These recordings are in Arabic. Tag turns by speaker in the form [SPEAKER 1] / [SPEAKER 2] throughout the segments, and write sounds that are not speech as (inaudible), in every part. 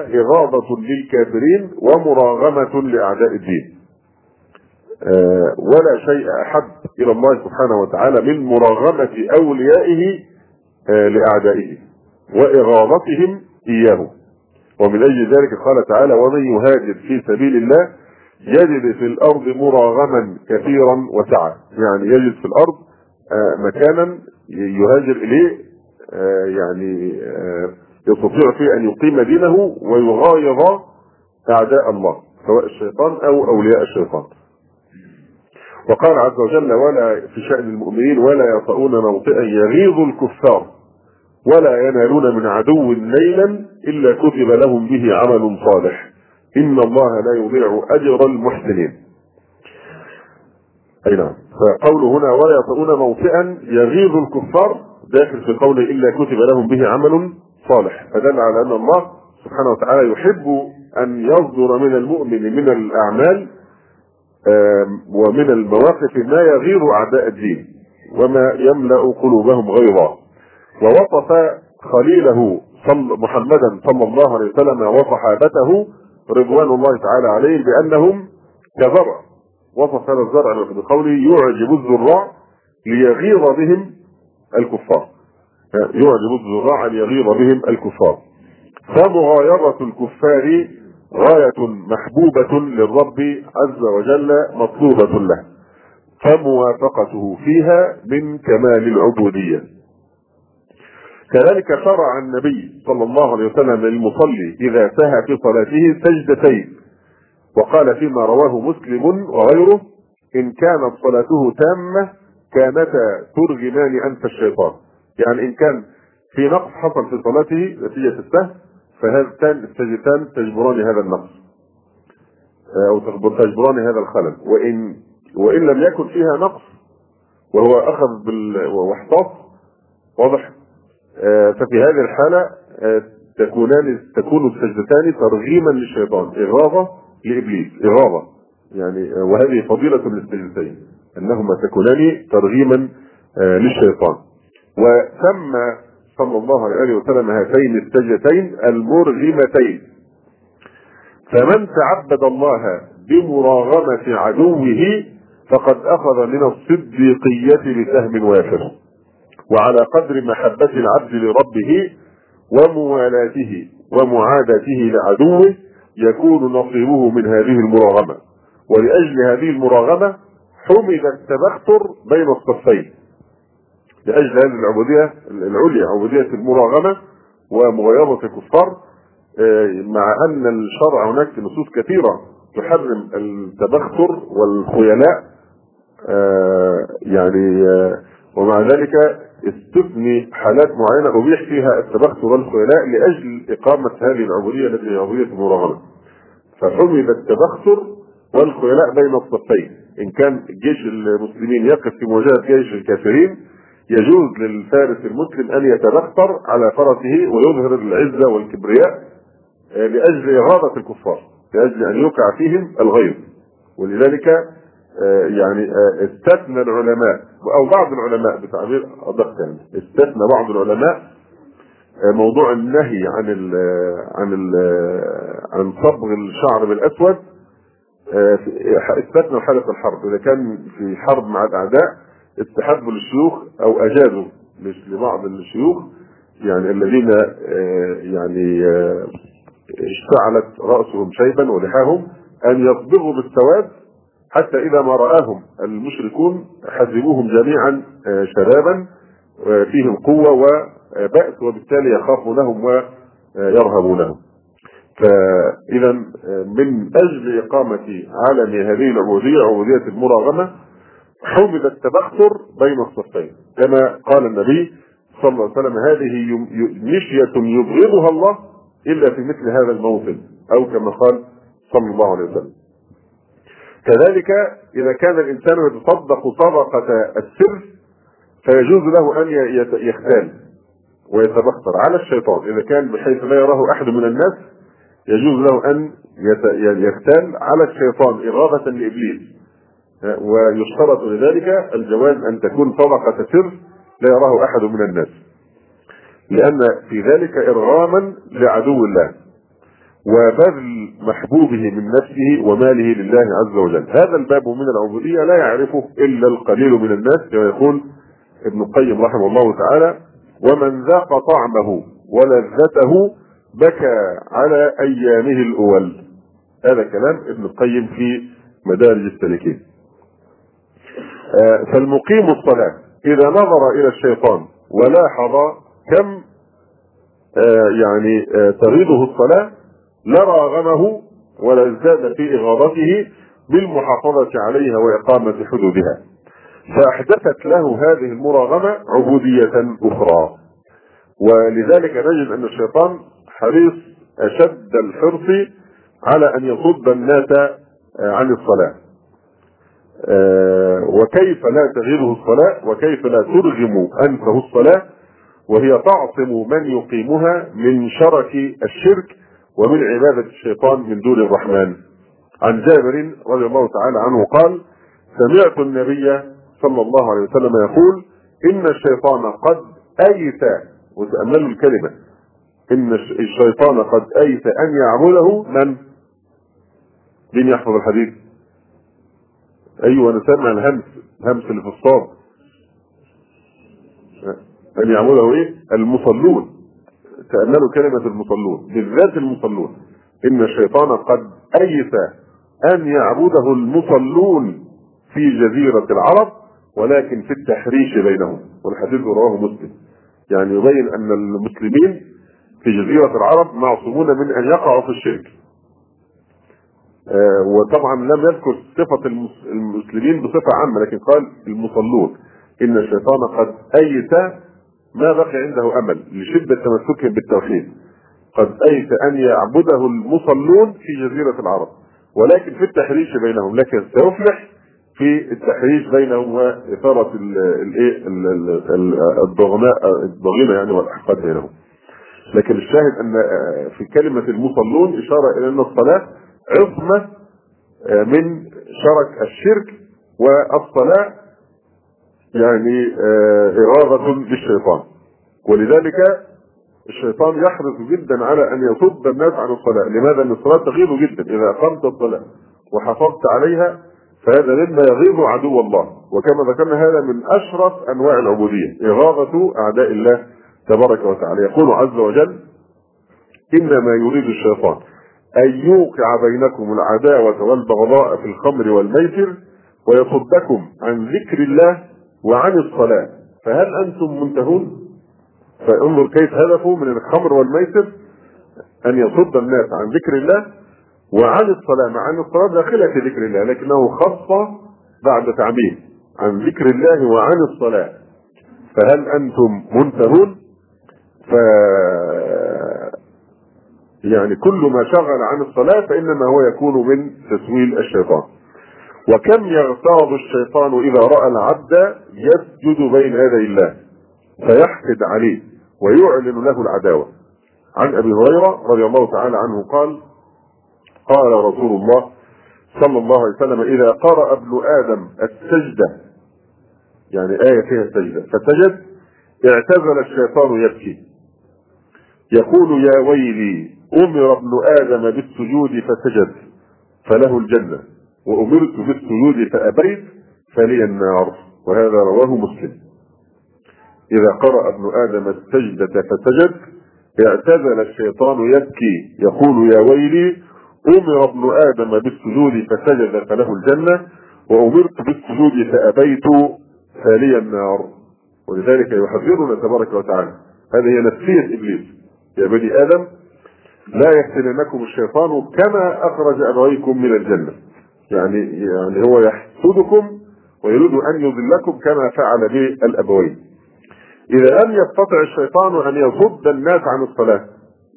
[SPEAKER 1] إغاظة للكافرين ومراغمة لأعداء الدين. آه، ولا شيء أحب إلى الله سبحانه وتعالى من مراغمة أوليائه آه، لأعدائه وإغاظتهم إياه. ومن أجل ذلك قال تعالى ومن يهاجر في سبيل الله يجد في الأرض مراغما كثيرا وسعة يعني يجد في الأرض آه، مكانا يهاجر إليه يعني يستطيع فيه أن يقيم دينه ويغايظ أعداء الله سواء الشيطان أو أولياء الشيطان. وقال عز وجل ولا في شأن المؤمنين ولا يطؤون موطئا يغيظ الكفار ولا ينالون من عدو ليلا إلا كتب لهم به عمل صالح. إن الله لا يضيع أجر المحسنين. أي نعم. فقوله هنا ولا يطؤون موطئا يغيظ الكفار داخل في قوله إلا كتب لهم به عمل صالح. فدل على أن الله سبحانه وتعالى يحب أن يصدر من المؤمن من الأعمال ومن المواقف ما يغير أعداء الدين وما يملأ قلوبهم غيظا ووصف خليله صل محمدا صلى الله عليه وسلم وصحابته رضوان الله تعالى عليهم بأنهم كزرع. وصف هذا الزرع بقوله يعجب الزراع ليغيظ بهم الكفار. يعجب الزراع ليغيظ بهم الكفار. فمغايرة الكفار غاية محبوبة للرب عز وجل مطلوبة له. فموافقته فيها من كمال العبودية. كذلك شرع النبي صلى الله عليه وسلم للمصلي إذا سهى في صلاته سجدتين. وقال فيما رواه مسلم وغيره إن كانت صلاته تامة كانتا ترغمان أنف الشيطان. يعني إن كان في نقص حصل في صلاته نتيجة السهو فهذان السجدتان تجبران هذا النقص. أو تجبران هذا الخلل. وان وإن لم يكن فيها نقص وهو أخذ بال واحتاط واضح؟ آه، ففي هذه الحالة آه، تكونان تكون السجدتان ترغيما للشيطان اغاظه لإبليس اغاظه يعني آه، وهذه فضيلة للسجدتين أنهما تكونان ترغيما للشيطان. وسمى صلى الله عليه وسلم هاتين السجدتين المرغمتين. فمن تعبد الله بمراغمة عدوه فقد أخذ من الصديقية بسهم وافر وعلى قدر محبة العبد لربه وموالاته ومعادته لعدوه يكون نصيبه من هذه المراغمة. ولأجل هذه المراغمة حمد التبختر بين الصفين. لأجل هذه العبودية العليا عبودية المراغمه ومغايره الكفار آه، مع أن الشرع هناك نصوص كثيرة تحرم التبختر والخيلاء آه، يعني آه، ومع ذلك استثني حالات معينة أبيح فيها التبختر والخيلاء لأجل إقامة هذه العبودية التي هي عبودية المراغمه فحمد التبختر والخيلاء بين الصفين إن كان جيش المسلمين يقف في مواجهة جيش الكافرين يجوز للفارس المسلم أن يتبختر على فرسه ويظهر العزة والكبرياء آه، لأجل إغاظة الكفار لأجل أن يوقع فيهم الغيظ. ولذلك آه، يعني آه، استثنى العلماء أو بعض العلماء بتعبير أدق يعني استثنى بعض العلماء موضوع النهي عن ال عن ال عن صبغ الشعر بالأسود استثنى حاله الحرب. إذا كان في حرب مع الأعداء استحبوا للشيوخ أو أجازوا لبعض الشيوخ يعني الذين آه، يعني آه، اشتعلت رأسهم شيبا ولحاهم أن يصبغوا بالسواد حتى إذا ما رآهم المشركون حسبوهم جميعا آه، شبابا فيهم قوة وبأس وبالتالي يخافونهم ويرهبونهم. فاذا من أجل إقامة عالم هذه العبودية عبودية المراغمة حمد التبختر بين الصفين. كما قال النبي صلى الله عليه وسلم هذه مشية يبغضها الله إلا في مثل هذا الموطن أو كما قال صلى الله عليه وسلم. كذلك إذا كان الإنسان يتصدق صدقة السر فيجوز له أن يختال ويتبختر على الشيطان. إذا كان بحيث لا يراه أحد من الناس يجوز له أن يختال على الشيطان إغاظة لإبليس. ويشترط لذلك الجواز أن تكون طبقة سر لا يراه أحد من الناس. لأن في ذلك إرغاما لعدو الله وبذل محبوبه من نفسه وماله لله عز وجل. هذا الباب من العبودية لا يعرفه إلا القليل من الناس كما يقول ابن القيم رحمه الله تعالى ومن ذاق طعمه ولذته بكى على أيامه الأول. هذا كلام ابن القيم في مدارج السالكين. فالمقيم الصلاة. إذا نظر إلى الشيطان ولاحظ كم آه، يعني آه، تغيضه الصلاة لراغمه ولا ازداد في إغاظته بالمحافظة عليها وإقامة حدودها. فأحدثت له هذه المراغمة عبودية أخرى. ولذلك نجد أن الشيطان حريص أشد الحرص على أن يصد الناس عن الصلاة. وكيف لا تغيره الصلاة وكيف لا ترغم أنفه الصلاة وهي تعصم من يقيمها من شرك الشرك ومن عبادة الشيطان من دون الرحمن عن جابر رضي الله تعالى عنه قال سمعت النبي صلى الله عليه وسلم يقول إن الشيطان قد أيس وتأملوا الكلمة إن الشيطان قد أيس أن يعبده من؟ مين يحفظ الحديث؟ أيوه أنا سامع الهمس الهمس اللي في الصاد أن يعبده إيه؟ المصلون. تأملوا كلمة المصلون. بالذات المصلون. إن الشيطان قد أيس أن يعبده المصلون في جزيرة العرب ولكن في التحريش بينهم. والحديث رواه مسلم. يعني يبين أن المسلمين في جزيرة العرب معصومون من أن يقعوا في الشرك. وطبعا لم يذكر صفة المسلمين بصفة عامة لكن قال المصلون إن الشيطان قد أيس ما بقي عنده أمل لشدة تمسكهم بالتوحيد. قد أيس أن يعبده المصلون في جزيرة العرب. ولكن في التحريش بينهم لكن سيفلح في التحريش بينهم وإثارة الايه الضغينة يعني والأحقاد بينهم. لكن الشاهد أن في كلمة المصلون إشارة إلى أن الصلاة عصمه من شرك الشرك والصلاة يعني إغاظة للشيطان. ولذلك الشيطان يحرص جدا على أن يصد الناس عن الصلاة. لماذا؟ أن الصلاة تغيظ جدا. إذا أقمت الصلاة وحافظت عليها فهذا مما يغيظ عدو الله. وكما ذكرنا هذا من أشرف أنواع العبودية إغاظة أعداء الله تبارك وتعالى. يقول عز وجل إنما يريد الشيطان أن يوقع بينكم العداوة والبغضاء في الخمر والميسر ويصدكم عن ذكر الله وعن الصلاة فهل أنتم منتهون؟ فانظر كيف هدفه من الخمر والميسر أن يصد الناس عن ذكر الله وعن الصلاة مع أن الصلاة داخلة في ذكر الله لكنه خص بعد تعميم عن ذكر الله وعن الصلاة فهل أنتم منتهون؟ ف يعني كل ما شغل عن الصلاة فإنما هو يكون من تسويل الشيطان. وكم يغتاظ الشيطان إذا رأى العبد يسجد بين يدي الله؟ فيحقد عليه ويعلن له العداوة. عن أبي هريرة رضي الله تعالى عنه قال قال رسول الله صلى الله عليه وسلم إذا قرأ ابن آدم السجدة يعني آية فيها السجدة فسجد اعتزل الشيطان يبكي. يقول يا ويلي أمر ابن آدم بالسجود فسجد فله الجنة. وأمرت بالسجود فأبيت فلي النار. وهذا رواه مسلم. إذا قرأ ابن آدم السجدة فسجد اعتزل الشيطان يبكي يقول يا ويلي أمر ابن آدم بالسجود فسجد فله الجنة. وأمرت بالسجود فأبيت فلي النار. ولذلك يحذرنا تبارك وتعالى. هذه هي نفسية إبليس. يا بني آدم لا يفتننكم الشيطان كما أخرج أبويكم من الجنة يعني يعني هو يحسدكم ويريد أن يضلكم كما فعل بالابوين. إذا لم يستطع الشيطان أن يصد الناس عن الصلاة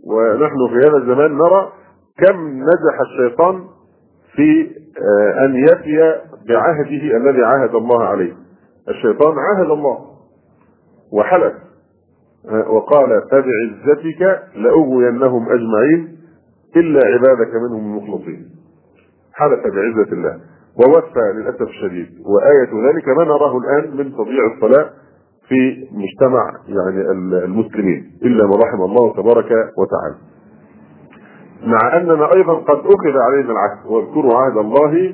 [SPEAKER 1] ونحن في هذا الزمان نرى كم نجح الشيطان في أن يفي بعهده الذي عاهد الله عليه. الشيطان عاهد الله وحلف وقال فبعزتك لأغوينهم أجمعين إلا عبادك منهم المخلصين. حدث بعزة الله. ووفى للأسف الشديد. وآية ذلك ما نراه الآن من تضييع الصلاة في مجتمع يعني المسلمين. إلا من رحم الله تبارك وتعالى. مع أننا أيضا قد أخذ علينا العهد. واذكروا عهد الله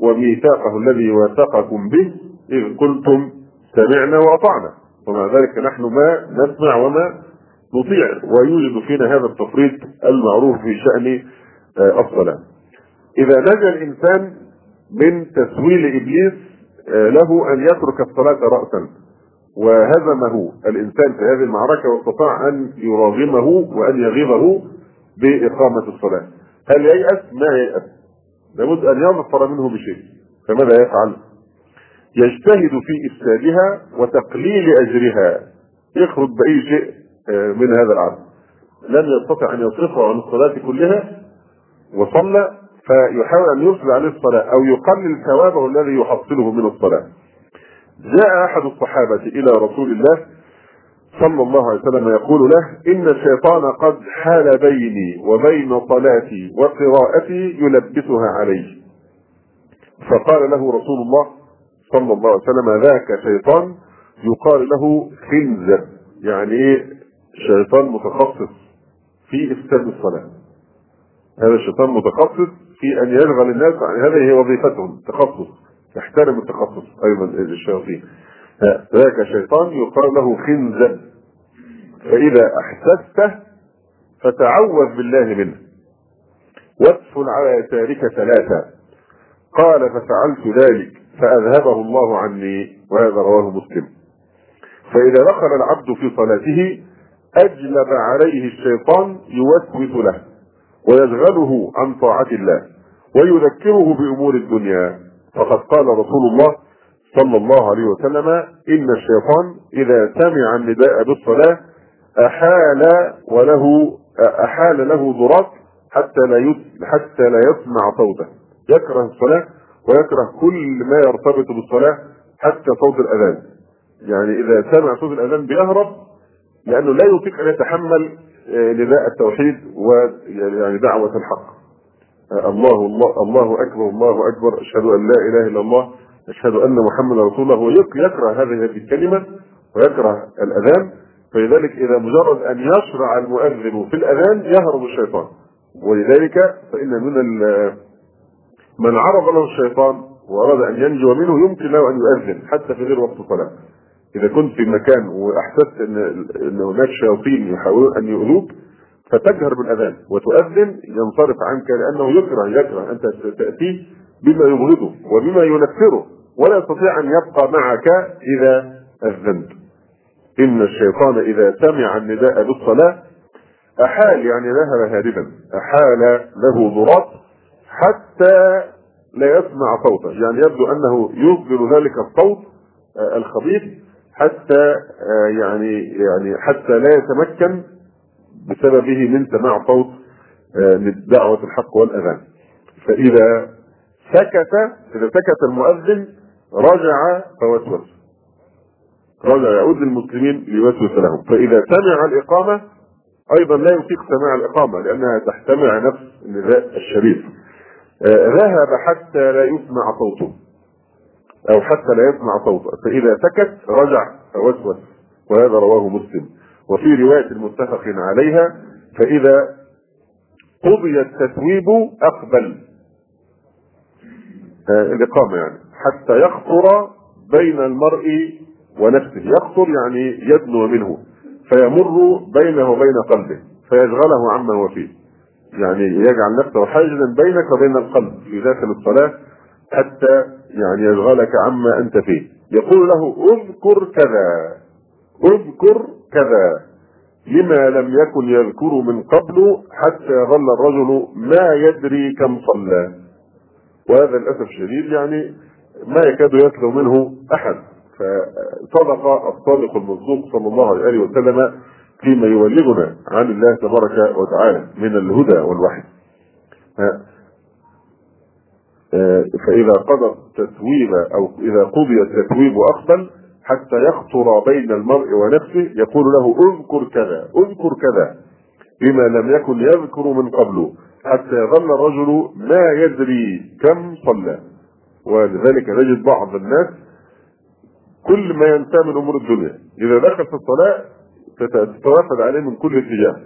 [SPEAKER 1] وميثاقه الذي واثقكم به إذ قلتم سمعنا وأطعنا. ومع ذلك نحن ما نسمع وما نطيع ويوجد فينا هذا التفريط المعروف في شأن آه، الصلاة. إذا نجا الإنسان من تسويل إبليس آه، له أن يترك الصلاة راسا وهزمه الإنسان في هذه المعركة واستطاع أن يراغمه وأن يغيظه بإقامة الصلاة. هل ييأس؟ ما ييأس. لابد أن يظفر منه بشيء. فماذا يفعل؟ يجتهد في إفسادها وتقليل أجرها. يخرج بأي شيء آه، من هذا العمل. لم يستطع أن يصرفه عن الصلاة كلها وصلى فيحاول أن يرسل عليه الصلاة أو يقلل ثوابه الذي يحصله من الصلاة. جاء أحد الصحابة إلى رسول الله صلى الله عليه وسلم يقول له إن الشيطان قد حال بيني وبين صلاتي وقراءتي يلبسها علي فقال له رسول الله صلى الله عليه وسلم ذاك شيطان يقال له خنزر. يعني إيه؟ شيطان متخصص في إفساد الصلاة. هذا الشيطان متخصص في أن يشغل الناس هذه هي وظيفتهم تخصص يحترم التخصص أيضا الشياطين. ذاك شيطان يقال له خنزب فإذا احسسته فتعوذ بالله منه. وادخل على يسارك ثلاثة. قال ففعلت ذلك. فأذهبه الله عني وهذا رواه مسلم. فإذا دخل العبد في صلاته أجلب عليه الشيطان يوسوس له ويشغله عن طاعة الله ويذكره بأمور الدنيا. فقد قال رسول الله صلى الله عليه وسلم إن الشيطان إذا سمع النداء بالصلاة أحال وله أحال له ضراط حتى لا حتى لا يسمع صوته. يكره الصلاة ويكره كل ما يرتبط بالصلاة حتى صوت الأذان. يعني إذا سمع صوت الأذان بيهرب لأنه لا يطيق أن يتحمل نداء التوحيد ويعني دعوة الحق. الله الله الله أكبر الله أكبر أشهد أن لا إله إلا الله أشهد أن محمدا رسول الله يكره هذه الكلمة ويكره الأذان. فلذلك إذا مجرد أن يشرع المؤذن في الأذان يهرب الشيطان. ولذلك فإن من من عرض له الشيطان وأراد أن ينجو منه يمكن له أن يؤذن حتى في غير وقت الصلاه إذا كنت في مكان وأحسست إن إن هناك شياطين يحاولون أن يؤذوك فتجهر بالأذان وتؤذن ينصرف عنك لأنه يكره يكره انت تأتيه بما يبغضه وبما ينفره ولا يستطيع أن يبقى معك إذا أذنت. إن الشيطان إذا سمع النداء بالصلاة أحال يعني ذهب هاربا أحال له ضراط حتى لا يسمع صوته. يعني يبدو أنه يصدر ذلك الصوت الخبيث حتى يعني يعني حتى لا يتمكن بسببه من سماع صوت دعوة الحق والأذان. فإذا سكت إذا سكت المؤذن رجع فوسوس. رجع يعود للمسلمين ليوسوس لهم. فإذا سمع الإقامة أيضا لا يطيق سماع الإقامة لأنها تحتمل نفس النداء الشريف. ذهب حتى لا يسمع صوته. أو حتى لا يسمع صوته. فإذا سكت رجع فوسوس وهذا رواه مسلم. وفي رواية متفق عليها فإذا قضي التثويب أقبل. آه الإقامة يعني. حتى يخطر بين المرء ونفسه. يخطر يعني يدنو منه. فيمر بينه وبين قلبه. فيشغله عما هو فيه. يعني يجعل نفسه حاجزا بينك وبين القلب في داخل الصلاة حتى يعني يشغلك عما أنت فيه. يقول له اذكر كذا اذكر كذا لما لم يكن يذكر من قبل حتى يظل الرجل ما يدري كم صلى. وهذا للأسف الشديد يعني ما يكاد يتلو منه أحد. فصدق الصادق المصدوق صلى الله عليه وسلم فيما يبلغنا عن الله تبارك وتعالى من الهدى والوحي. فإذا قضى التتويب أو إذا قضي التتويب أقبل حتى يخطر بين المرء ونفسه يقول له اذكر كذا اذكر كذا بما لم يكن يذكر من قبله حتى يظل الرجل ما يدري كم صلى. ولذلك نجد بعض الناس كل ما ينتهي من امور الدنيا إذا دخل في الصلاة تتوافد عليه من كل اتجاه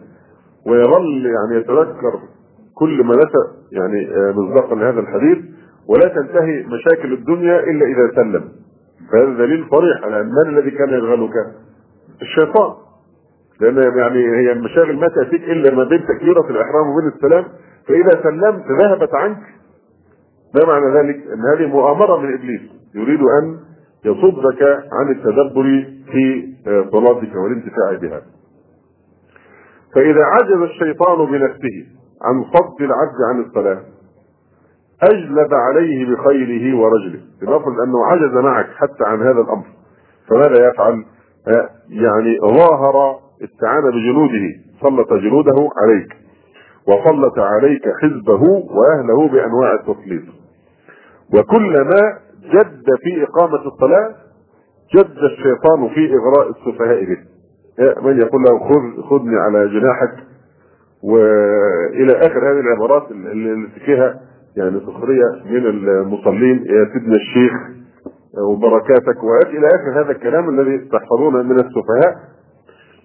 [SPEAKER 1] ويظل يعني يتذكر كل ما نسى يعني آه، مصداقا لهذا الحديث ولا تنتهي مشاكل الدنيا إلا إذا سلم فهذا دليل صريح على من الذي كان يشغلك؟ الشيطان لأن يعني هي المشاغل ما تأتيك إلا ما بين تكبيرة الإحرام وبين السلام فإذا سلمت ذهبت عنك ما معنى ذلك؟ إن هذه مؤامرة من إبليس يريد أن يصدك عن التدبر في آه، صلاتك والانتفاع بها. فإذا عجز الشيطان بنفسه عن صد العبد عن الصلاة أجلب عليه بخيله ورجله لنفرض أنه عجز معك حتى عن هذا الأمر فماذا يفعل؟ آه، يعني ظاهر استعان بجنوده سلط جنوده عليك وسلط عليك حزبه وأهله بأنواع التسليط وكلما جد في إقامة الصلاة جد الشيطان في إغراء السفهاء به. من يقول له خذ خذني على جناحك وإلى آخر هذه العبارات اللي فيها يعني سخرية من المصلين يا سيدنا الشيخ وبركاتك والى آخر هذا الكلام الذي تحفظونه من السفهاء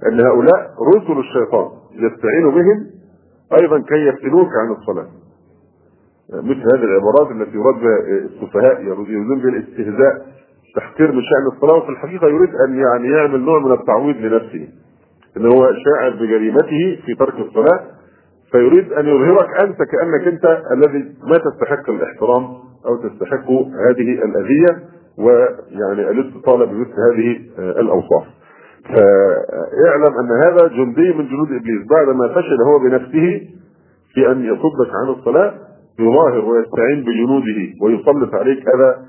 [SPEAKER 1] أن هؤلاء رسل الشيطان يستعين بهم أيضا كي يفتنوك عن الصلاة. مثل هذه العبارات التي يراد بها السفهاء يريدون بها الاستهزاء تحقير من شأن الصلاة وفي الحقيقة يريد أن يعني يعمل نوع من التعويض لنفسه إن هو شاعر بجريمته في ترك الصلاة فيريد أن يظهرك أنت كأنك أنت الذي ما تستحق الإحترام أو تستحق هذه الأذية ويعني الاستطاله بمثل هذه الأوصاف. فاعلم أن هذا جندي من جنود إبليس بعدما فشل هو بنفسه في أن يصدك عن الصلاة يظاهر ويستعين بجنوده ويسلط عليك هذا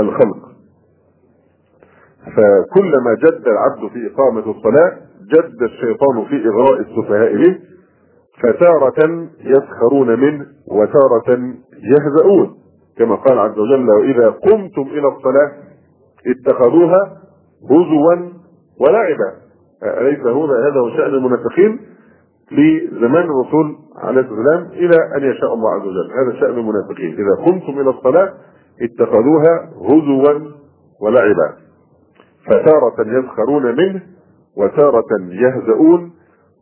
[SPEAKER 1] الخلق. فكلما جد العبد في إقامة الصلاة جد الشيطان في إغراء السفهاء به فتارة يسخرون منه وتارة يهزؤون. كما قال عز وجل وإذا قمتم إلى الصلاة اتخذوها هزوا ولعبا. أليس هنا هذا هو شأن المنافقين؟ في زمان الرسول عليه الصلاة والسلام إلى أن يشاء الله عز وجل. هذا شأن المنافقين. إذا قمتم إلى الصلاة اتخذوها هزوا ولعبا. فتارة يسخرون منه وتارة يهزؤون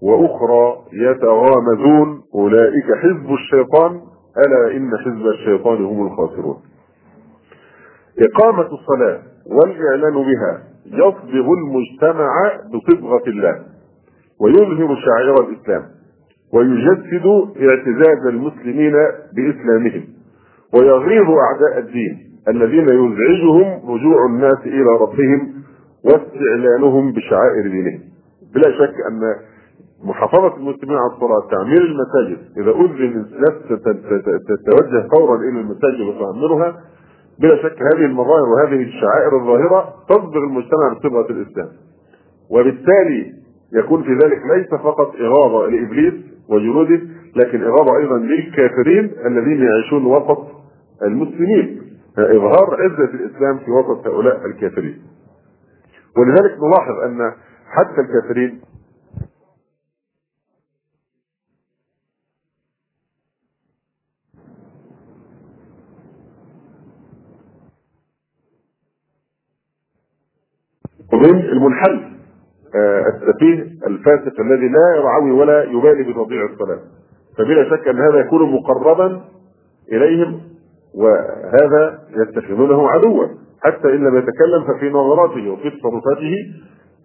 [SPEAKER 1] وأخرى يتغامزون. أولئك حزب الشيطان. ألا إن حزب الشيطان هم الخاسرون. إقامة الصلاة والإعلان بها يصبغ المجتمع بصبغة الله. ويظهر شعائر الإسلام ويجسد اعتزاز المسلمين بإسلامهم ويغيظ أعداء الدين الذين يزعجهم رجوع الناس إلى ربهم واستعلانهم بشعائر دينهم. بلا شك أن محافظة المسلمين على الصلاة تعمير المساجد. إذا أذن الناس تتوجه فورا إلى المساجد وتعمرها بلا شك هذه المظاهر وهذه الشعائر الظاهرة تصبغ المجتمع بصبغة الإسلام. وبالتالي يكون في ذلك ليس فقط إغاظة لإبليس وجنوده لكن إغاظة أيضا للكافرين الذين يعيشون وسط المسلمين. إظهار عزة الإسلام في وسط هؤلاء الكافرين. ولذلك نلاحظ أن حتى الكافرين ومن المنحل السفيه الفاسق الذي لا يرعوي ولا يبالي بتضييع الصلاة. فبلا شك أن هذا يكون مقربا إليهم وهذا يتخذونه عدوا. حتى إن لم يتكلم ففي نظراته وفي تصرفاته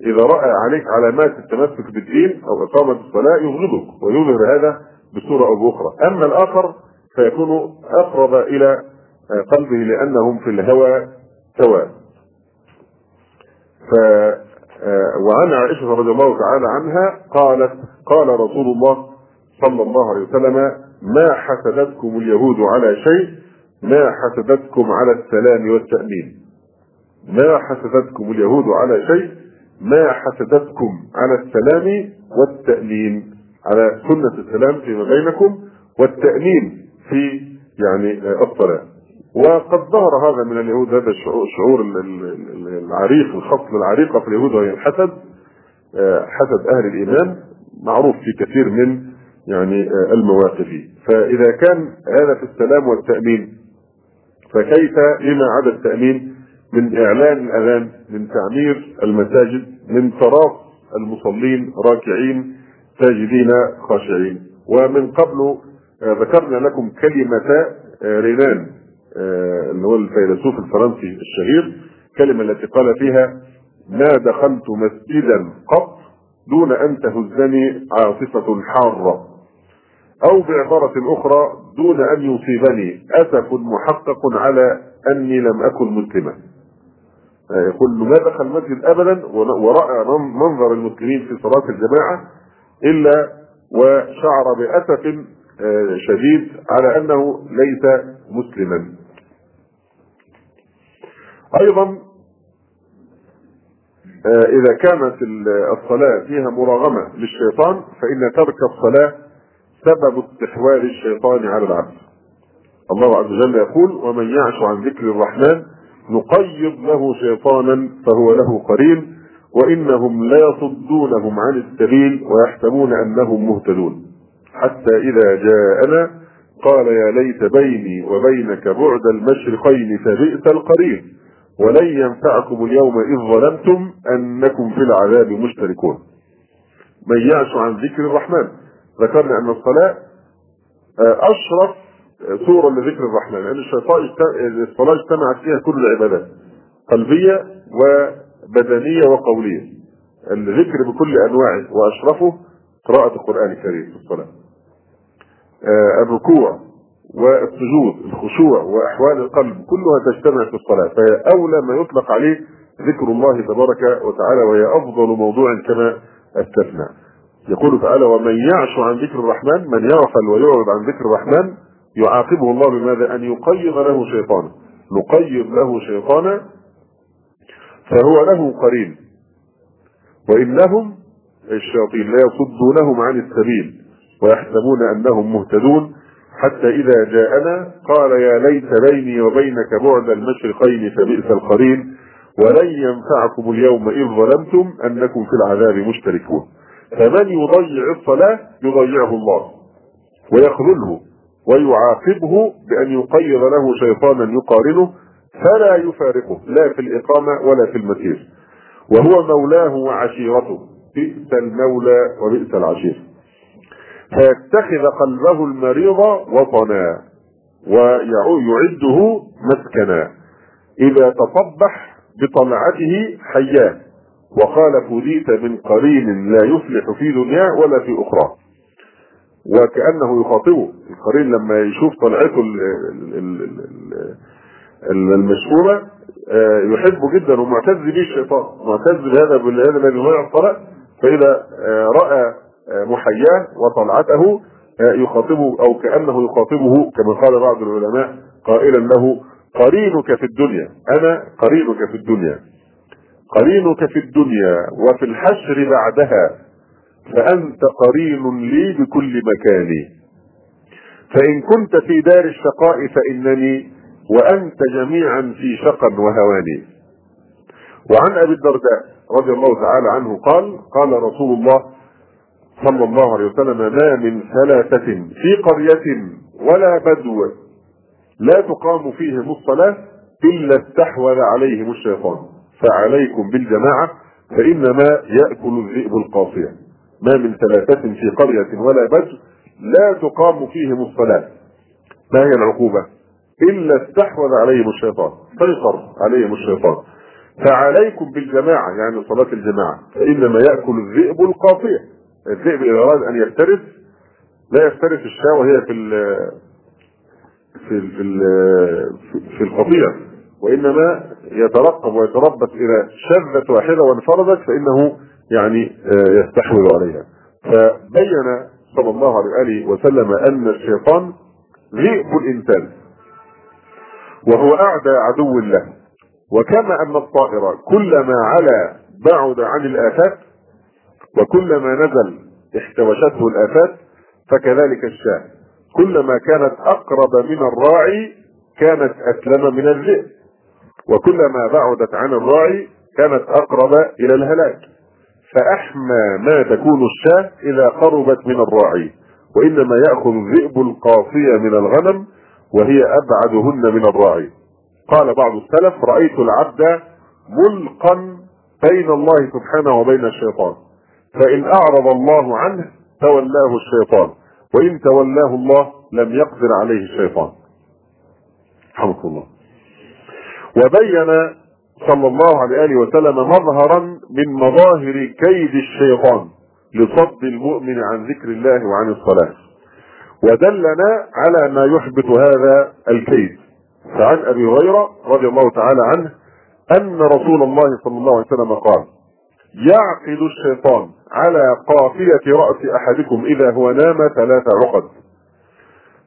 [SPEAKER 1] إذا رأى عليك علامات التمسك بالدين أو إقامة الصلاة يغضبك ويظهر هذا بصورة أو بأخرى. أما الآخر فيكون أقرب إلى قلبه لأنهم في الهوى سواء. وعن عائشة رضي الله تعالى عنها قالت قال رسول الله صلى الله عليه وسلم ما حسدتكم اليهود على شيء ما حسدتكم على السلام والتأمين. ما حسدتكم اليهود على شيء ما حسدتكم على السلام والتأمين. على سنة السلام فيما بينكم والتأمين في يعني الصلاة. وقد ظهر هذا من اليهود هذا الشعور العريق الخصل العريقة في اليهود وهي الحسد. حسد أهل الإيمان معروف في كثير من يعني المواقف. فإذا كان هذا في السلام والتأمين فكيف لما عدا التأمين؟ من إعلان الأذان من تعمير المساجد من تراص المصلين راكعين ساجدين خاشعين. ومن قبل ذكرنا لكم كلمة رينان اللي هو الفيلسوف الفرنسي الشهير الكلمة التي قال فيها ما دخلت مسجدا قط دون أن تهزني عاصفة حارة أو بعبارة أخرى دون أن يصيبني أسف محقق على أني لم أكن مسلما. يقول ما دخل المسجد أبدا ورأى منظر المسلمين في صلاة الجماعة إلا وشعر بأسف شديد على أنه ليس مسلما. أيضا إذا كانت الصلاة فيها مراغمة للشيطان فإن ترك الصلاة سبب استحواذ الشيطان على العبد. الله عز وجل يقول: ومن يعش عن ذكر الرحمن نقيض له شيطانا فهو له قرين وإنهم ليصدونهم عن السبيل ويحسبون أنهم مهتدون. حتى إذا جاءنا قال يا ليت بيني وبينك بعد المشرقين فبئس القرين ولن ينفعكم اليوم إذ ظلمتم أنكم في العذاب مشتركون. من يعش عن ذكر الرحمن. ذكرنا أن الصلاة أشرف صورة لذكر الرحمن لأن الشيطان الصلاة اجتمعت فيها كل العبادات قلبية وبدنية وقولية. الذكر بكل أنواعه وأشرفه قراءة القرآن الكريم في الصلاة. الركوع. والسجود الخشوع وأحوال القلب كلها تجتمع في الصلاة. فهي أولى ما يطلق عليه ذكر الله تبارك وتعالى وهي أفضل موضوع كما أستثنى. يقول تعالى ومن يعش عن ذكر الرحمن من يغفل ويعرض عن ذكر الرحمن يعاقبه الله بماذا؟ أن يقيض له شيطانا نقيض له شيطانا فهو له قرين. وانهم الشياطين لا يصدونهم عن السبيل ويحسبون أنهم مهتدون. حتى إذا جاءنا قال يا ليت بيني وبينك بعد المشرقين فبئس القرين ولن ينفعكم اليوم إذ ظلمتم أنكم في العذاب مشتركون. فمن يضيع الصلاة يضيعه الله ويخذله ويعاقبه بأن يقيض له شيطانا يقارنه فلا يفارقه لا في الإقامة ولا في المسير. وهو مولاه وعشيرته بئس المولى وبئس العشير. فيتخذ قلبه المريض وطنا ويعده مسكنا. إذا تصبح بطلعته حياة وقال فديت من قرين لا يفلح في دنياه ولا في أخرى. وكأنه يخاطبه. القرين لما يشوف طلعته المشهورة يحبه جدا ومعتز به الشيطان. معتز بهذا بهذا الذي يضيع الصلاة فإذا رأى محياه وطلعته يخاطبه أو كأنه يخاطبه كما قال بعض العلماء قائلا له قرينك في الدنيا. أنا قرينك في الدنيا. قرينك في الدنيا وفي الحشر بعدها فأنت قرين لي بكل مكان. فإن كنت في دار الشقاء فإنني وأنت جميعا في شقا وهوان. وعن أبي الدرداء رضي الله تعالى عنه قال قال رسول الله صلى الله عليه وسلم ما من ثلاثة في قرية ولا بدو لا تقام فيهم الصلاة إلا استحوذ عليهم الشيطان. فعليكم بالجماعة فإنما يأكل الذئب القاصية. ما من ثلاثة في قرية ولا بدو لا تقام فيهم الصلاة. ما هي العقوبة؟ إلا استحوذ عليهم الشيطان سيطر عليهم الشيطان. فعليكم بالجماعة يعني صلاة الجماعة فإنما يأكل الذئب القاصية. الذئب إذا أراد أن يفترس لا يفترس الشاة وهي في ال في ال في ال في القطيع وإنما يترقب ويتربص اذا شذت واحدة وانفردت فإنه يعني يستحوذ عليها. فبين صلى الله عليه وآله وسلم أن الشيطان ذئب الإنسان وهو أعدى عدو له. وكما أن الطائر كلما علا بعد عن الآفات وكلما نزل احتوشته الآفات فكذلك الشاة. كلما كانت أقرب من الراعي كانت أسلم من الذئب وكلما بعدت عن الراعي كانت أقرب إلى الهلاك. فأحمى ما تكون الشاة إذا قربت من الراعي وإنما يأخذ الذئب القاصية من الغنم وهي أبعدهن من الراعي. قال بعض السلف رأيت العبد ملقا بين الله سبحانه وبين الشيطان. فإن أعرض الله عنه تولاه الشيطان وإن تولاه الله لم يقدر عليه الشيطان. رحمه الله. وبين صلى الله عليه وسلم مظهرا من مظاهر كيد الشيطان لصد المؤمن عن ذكر الله وعن الصلاة. ودلنا على ما يحبط هذا الكيد. فعن أبي هريرة رضي الله تعالى عنه أن رسول الله صلى الله عليه وسلم قال يعقد الشيطان على قافية رأس أحدكم إذا هو نام ثلاث عقد.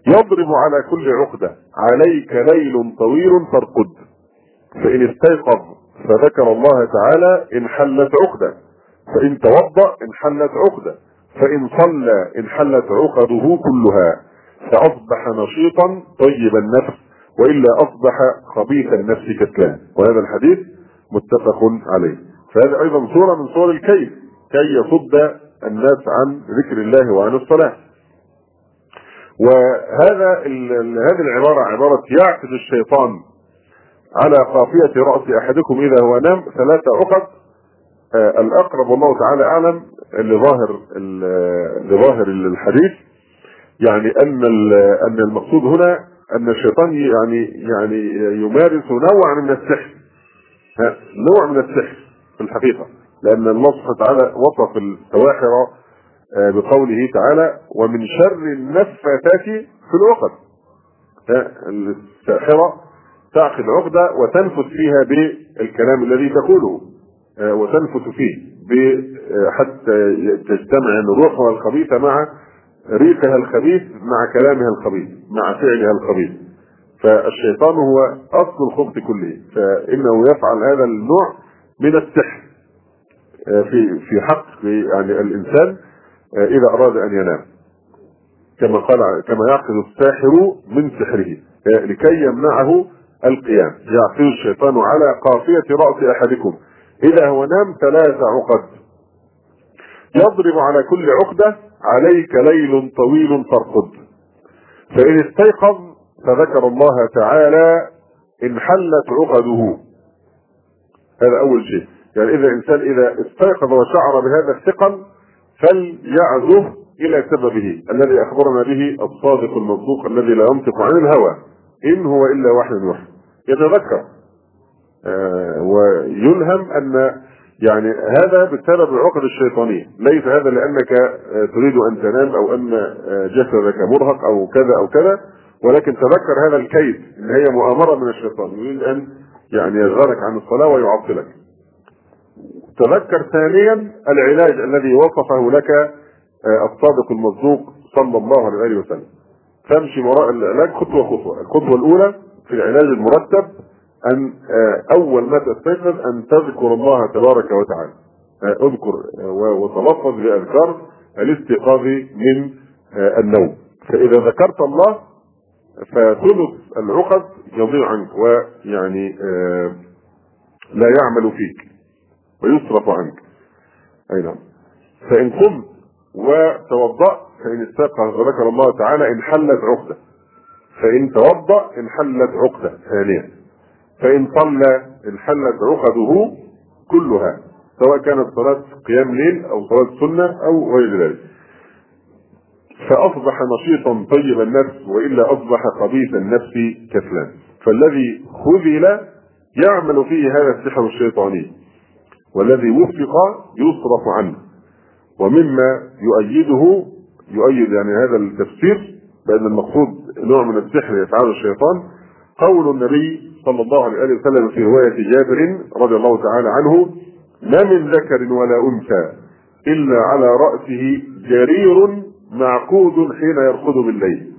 [SPEAKER 1] يضرب على كل عقدة. عليك ليل طويل فارقد. فإن استيقظ فذكر الله تعالى انحلت عقدة. فإن توضأ انحلت عقدة. فإن صلى انحلت عقده كلها. فأصبح نشيطا طيب النفس. وإلا أصبح خبيث النفس كسلان. وهذا الحديث متفق عليه. فهذا أيضا صورة من صور الكيد كي يصد الناس عن ذكر الله وعن الصلاة. وهذا هذه العبارة عبارة يعقد الشيطان على قافية رأس أحدكم إذا هو نام ثلاث عقد. آه الأقرب والله تعالى أعلم لظاهر لظاهر الحديث يعني أن أن المقصود هنا أن الشيطان يعني يعني يمارس نوع من السحر. نوع من السحر في الحقيقة. لأن الله سبحانه وتعالى وصف السواحر آه بقوله تعالى ومن شر النفاثات في العقد الساحرة تعقد عقدة وتنفث فيها بالكلام الذي تقوله وتنفث فيه حتى تجتمع روحها الخبيثة مع ريقها الخبيث مع كلامها الخبيث مع فعلها الخبيث فالشيطان هو أصل الخبث كله فإنه يفعل هذا النوع من السحر. في في حق يعني الإنسان إذا أراد أن ينام. كما قال كما يعقد الساحر من سحره لكي يمنعه القيام. يعقد الشيطان على قافية رأس أحدكم. إذا هو نام ثلاث عقد. يضرب على كل عقدة عليك ليل طويل فارقد فإن استيقظ فذكر الله تعالى انحلت عقده. هذا أول شيء. يعني إذا إنسان إذا استيقظ وشعر بهذا الثقل فليعزه إلى سببه الذي أخبرنا به الصادق المصدوق الذي لا ينطق عن الهوى إن هو إلا وحي يوحى يتذكر. آه ويلهم أن يعني هذا بسبب العقد الشيطانية ليس هذا لأنك آه تريد أن تنام أو أن آه جسدك مرهق أو كذا أو كذا ولكن تذكر هذا الكيد إن هي مؤامرة من الشيطان يريد أن يعني يشغلك عن الصلاة ويعطلك. تذكر ثانيا العلاج الذي وصفه لك الصادق المصدوق صلى الله عليه وسلم. تمشي وراء العلاج خطوة خطوة، الخطوة الأولى في العلاج المرتب أن أول ما تستيقظ أن تذكر الله تبارك وتعالى. اذكر وتلفظ بأذكار الاستيقاظ من النوم. فإذا ذكرت الله فثلث العقد يضيع عنك ويعني آه لا يعمل فيك ويصرف عنك. أي نعم. فإن قمت وتوضأت فإن استيقظ وذكر الله تعالى انحلت عقدة. فإن توضأ انحلت عقدة. ثانية فإن صلى انحلت عقده كلها سواء كانت صلاة قيام ليل أو صلاة سنة أو غير ذلك. فأصبح نشيطا طيب النفس وإلا أصبح خبيث النفس كسلان. فالذي خذل يعمل فيه هذا السحر الشيطاني. والذي وفق يصرف عنه. ومما يؤيده يؤيد يعني هذا التفسير بأن المقصود نوع من السحر يفعله الشيطان. قول النبي صلى الله عليه وسلم في رواية جابر رضي الله تعالى عنه ما من ذكر ولا أنثى إلا على رأسه جرير معقود حين يرقد بالليل.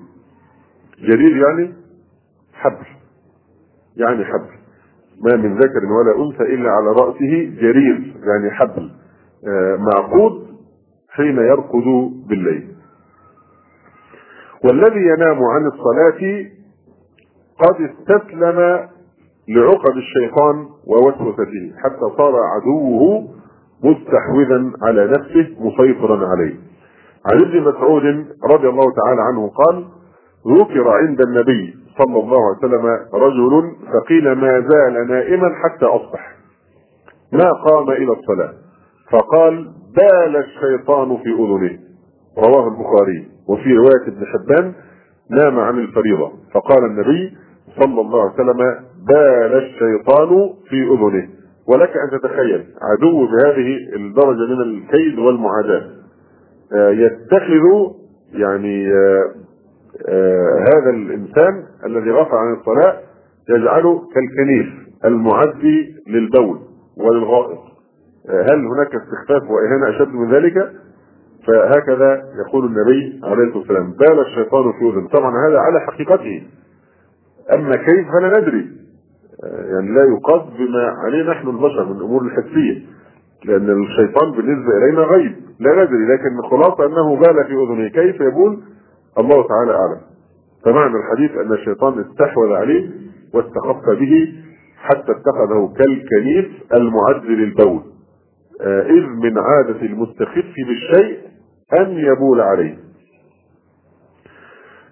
[SPEAKER 1] جرير يعني حبل. يعني حبل. ما من ذكر ولا أنثى إلا على رأسه جرير يعني حبل معقود حين يرقد بالليل. والذي ينام عن الصلاة قد استسلم لعقد الشيطان ووسوسته حتى صار عدوه مستحوذا على نفسه مسيطرا عليه. عن ابن مسعود رضي الله تعالى عنه قال ذكر عند النبي صلى الله عليه وسلم رجل فقيل ما زال نائما حتى أصبح. ما قام إلى الصلاة؟ فقال بال الشيطان في أذنه. رواه البخاري وفي رواية ابن حبان نام عن الفريضة. فقال النبي صلى الله عليه وسلم بال الشيطان في أذنه. ولك أن تتخيل عدو بهذه الدرجة من الكيد والمعاداة. آه، يتخذ يعني آه، هذا الإنسان الذي رفع عن الصلاة يجعله كالكنيف المعدي للبول وللغائط. هل هناك استخفاف وإهانة أشد من ذلك؟ فهكذا يقول النبي عليه الصلاة والسلام بال الشيطان في اذن طبعا هذا على حقيقته. أما كيف فلا ندري. يعني لا يقاس بما عليه نحن البشر من الأمور الحسية لأن الشيطان بالنسبة إلينا غيب. لا ندري لكن الخلاصة أنه بال في أذنه. كيف يقول الله تعالى أعلم. فمعنى الحديث أن الشيطان استحوذ عليه واستخف به حتى اتخذه كالكنيف المعد للبول آه، إذ من عادة المستخف بالشيء أن يبول عليه.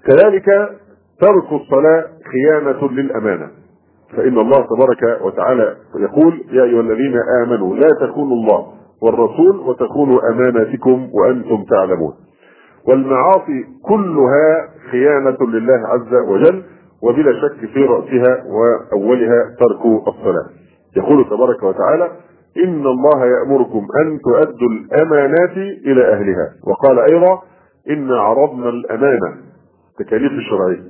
[SPEAKER 1] كذلك ترك الصلاة خيانة للأمانة. فإن الله تبارك وتعالى يقول يا أيها الذين آمنوا لا تخونوا الله والرسول وتخونوا أماناتكم وأنتم تعلمون. والمعاصي كلها خيانة لله عز وجل وبلا شك في رأسها وأولها ترك الصلاة. يقول تبارك وتعالى إن الله يأمركم أن تؤدوا الأمانات إلى أهلها. وقال أيضا إن عرضنا الأمانة تكاليف الشرعية.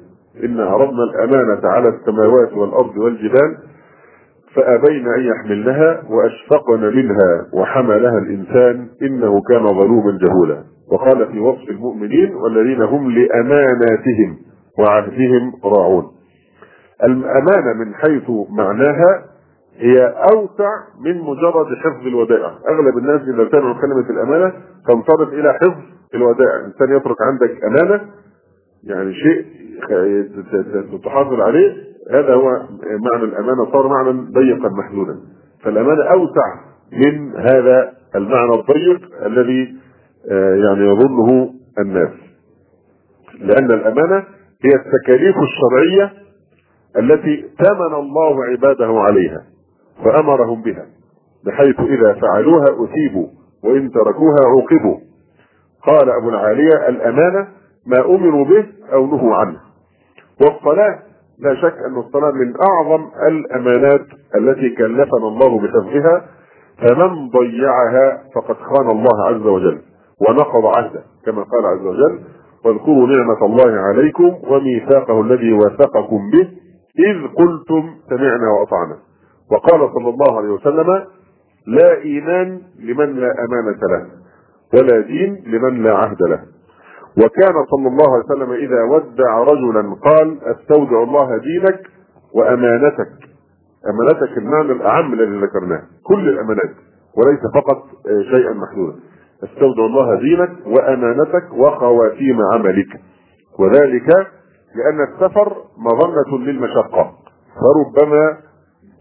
[SPEAKER 1] إن عرضنا الأمانة على السماوات والأرض والجبال فأبين أن يحملنها وأشفقن منها وحملها الإنسان إنه كان ظلوما جهولا. وقال في وصف المؤمنين والذين هم لأماناتهم وعهدهم راعون. الأمانة من حيث معناها هي أوسع من مجرد حفظ الودائع. أغلب الناس إذا سمعوا كلمة الأمانة تنصرف إلى حفظ الودائع. انسان يترك عندك أمانة يعني شيء تحافظ عليه هذا هو معنى الأمانة صار معنى ضيقا محدودا. فالأمانة أوسع من هذا المعنى الضيق الذي يعني يظنه الناس. لأن الأمانة هي التكاليف الشرعية التي ثمن الله عباده عليها فأمرهم بها بحيث إذا فعلوها أثيبوا وإن تركوها عوقبوا. قال أبو العالية الأمانة ما أمروا به أو نهوا عنه. والصلاة لا شك أن الصلاة من أعظم الأمانات التي كلفنا الله بحفظها فمن ضيعها فقد خان الله عز وجل. ونقض عهده كما قال عز وجل واذكروا نعمة الله عليكم وميثاقه الذي وثقكم به إذ قلتم سمعنا وأطعنا. وقال صلى الله عليه وسلم لا إيمان لمن لا أمانة له ولا دين لمن لا عهد له. وكان صلى الله عليه وسلم إذا ودع رجلا قال أستودع الله دينك وأمانتك. أمانتك المعنى الأعم الذي ذكرناه كل الأمانات وليس فقط شيئا محدودا. استودع الله دينك وأمانتك وخواتيم عملك. وذلك لأن السفر مظنة للمشقة. فربما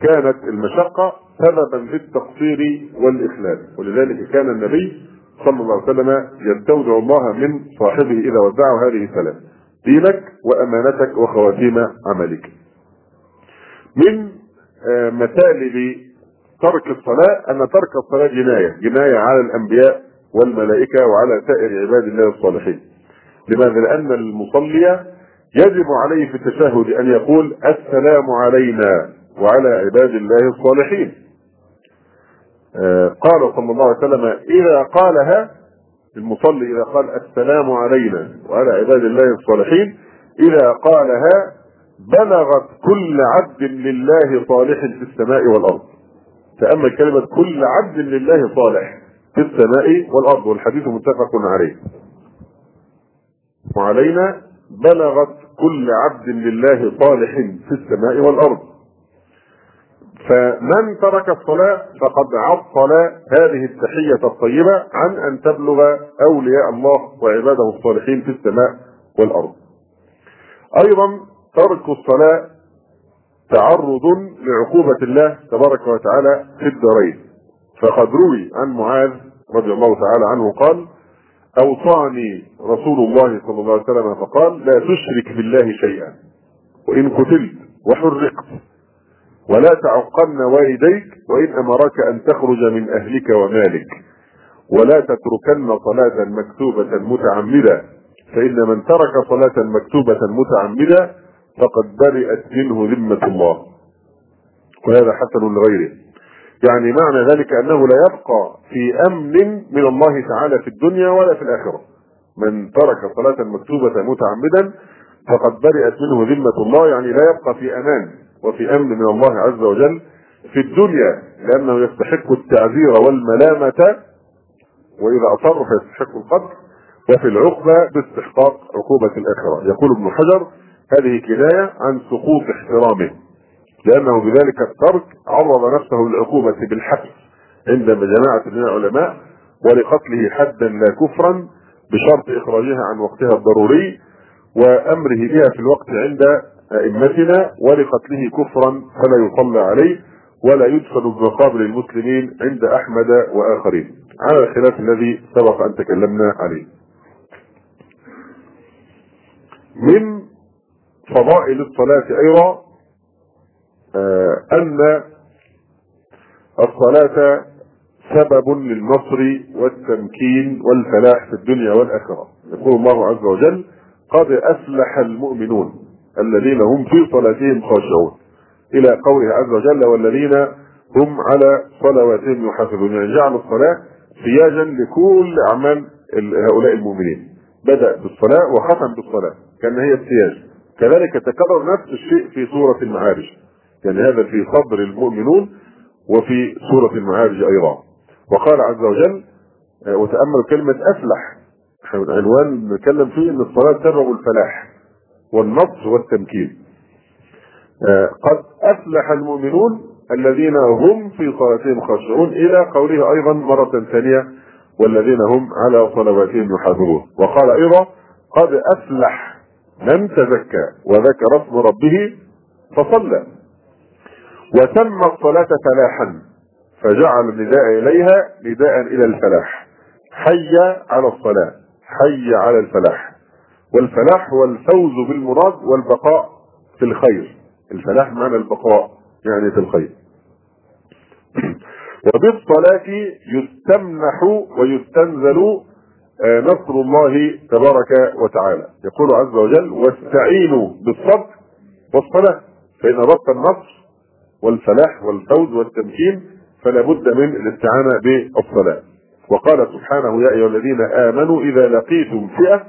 [SPEAKER 1] كانت المشقة سببا في التقصير والإخلال. ولذلك كان النبي صلى الله عليه وسلم يستودع الله من صاحبه إذا ودعه هذه الثلاث دينك وأمانتك وخواتيم عملك. من آه، مثالب ترك الصلاة أن ترك الصلاة جناية. جناية على الأنبياء والملائكة وعلى سائر عباد الله الصالحين. لماذا؟ لأن المصلي يجب عليه في التشهد أن يقول السلام علينا وعلى عباد الله الصالحين. آه، قال صلى الله عليه وسلم إذا قالها المصلي إذا قال السلام علينا وعلى عباد الله الصالحين إذا قالها بلغت كل عبد لله صالح في السماء والأرض. تأمل كلمة كل عبد لله صالح في السماء والأرض والحديث متفق عليه وعلينا بلغت كل عبد لله صالح في السماء والأرض فمن ترك الصلاة فقد عطل هذه التحية الطيبة عن أن تبلغ أولياء الله وعباده الصالحين في السماء والأرض. أيضا ترك الصلاة تعرض لعقوبة الله تبارك وتعالى في الدارين. فقد روي عن معاذ رضي الله تعالى عنه قال: أوصاني رسول الله صلى الله عليه وسلم فقال: لا تشرك بالله شيئا وإن قتلت وحرقت ولا تعقن والديك وإن أمرك أن تخرج من أهلك ومالك ولا تتركن صلاة مكتوبة متعمدة فإن من ترك صلاة مكتوبة متعمدة فقد برئت منه ذمة الله. وهذا حسن لغيره. يعني معنى ذلك أنه لا يبقى في أمن من الله تعالى في الدنيا ولا في الآخرة. من ترك صلاة مكتوبة متعمدا فقد برئت منه ذمة الله يعني لا يبقى في أمان وفي أمن من الله عز وجل في الدنيا لأنه يستحق التعذير والملامة وإذا أصر فيستحق القتل وفي العقبة باستحقاق عقوبة الآخرة. يقول ابن حجر هذه كناية عن سقوط احترامه. لأنه بذلك الترك عرض نفسه للعقوبة بالحبس عند جماعة من العلماء ولقتله حدا لا كفرا بشرط إخراجها عن وقتها الضروري وأمره بها في الوقت عند أئمتنا ولقتله كفرا فلا يصلى عليه ولا يدفن بمقابر المسلمين عند أحمد وآخرين. على الخلاف الذي سبق أن تكلمنا عليه. من فضائل الصلاة أيضا أن الصلاة سبب للنصر والتمكين والفلاح في الدنيا والآخرة. يقول الله عز وجل قد أفلح المؤمنون الذين هم في صلاتهم خاشعون. إلى قوله عز وجل والذين هم على صلواتهم يحافظون. يعني جعل الصلاة سياجا لكل أعمال هؤلاء المؤمنين. بدأ بالصلاة وختم بالصلاة كان هي السياج. كذلك تكرر نفس الشيء في سورة المعارج. يعني هذا في صدر المؤمنون وفي سورة المعارج أيضا. وقال عز وجل وتأمل كلمة أفلح. عنوان نتكلم فيه أن الصلاة سبب الفلاح والنصر والتمكين. قد أفلح المؤمنون الذين هم في صلاتهم خاشعون إلى قوله أيضا مرة ثانية والذين هم على صلواتهم يحافظون. وقال أيضا قد أفلح من تزكى وذكر اسم ربه فصلى. وسمى الصلاة فلاحا فجعل النداء إليها نداء إلى الفلاح. حي على الصلاة حي على الفلاح. والفلاح هو الفوز بالمراد والبقاء في الخير. الفلاح معنى البقاء يعني في الخير. (clears throat) وبالصلاة يستمنح ويستنزل نصر الله تبارك وتعالى. يقول عز وجل واستعينوا بالصبر والصلاة فإن ربط النصر والفلاح والفوز والتمكين فلا بد من الاستعانة بالصلاة. وقال سبحانه يا أيها الذين آمنوا إذا لقيتم فئة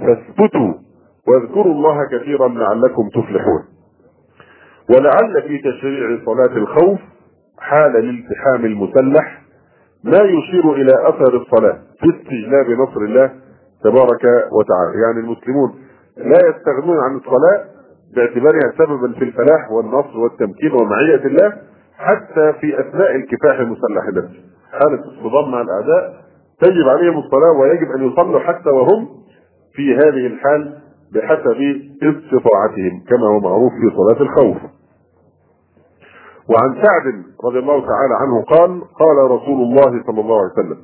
[SPEAKER 1] فاثبتوا واذكروا الله كثيرا لعلكم تفلحون. ولعل في تشريع صلاة الخوف حال الالتحام المسلح ما يشير إلى أثر الصلاة في استجلاب نصر الله تبارك وتعالى. يعني المسلمون لا يستغنون عن الصلاة باعتبارها سببا في الفلاح والنصر والتمكين ومعية الله حتى في أثناء الكفاح المسلح نفسه حاله الصدام مع الأعداء تجب عليهم الصلاة ويجب أن يصلوا حتى وهم في هذه الحال بحسب استطاعتهم كما هو معروف في صلاة الخوف. وعن سعد رضي الله تعالى عنه قال قال رسول الله صلى الله عليه وسلم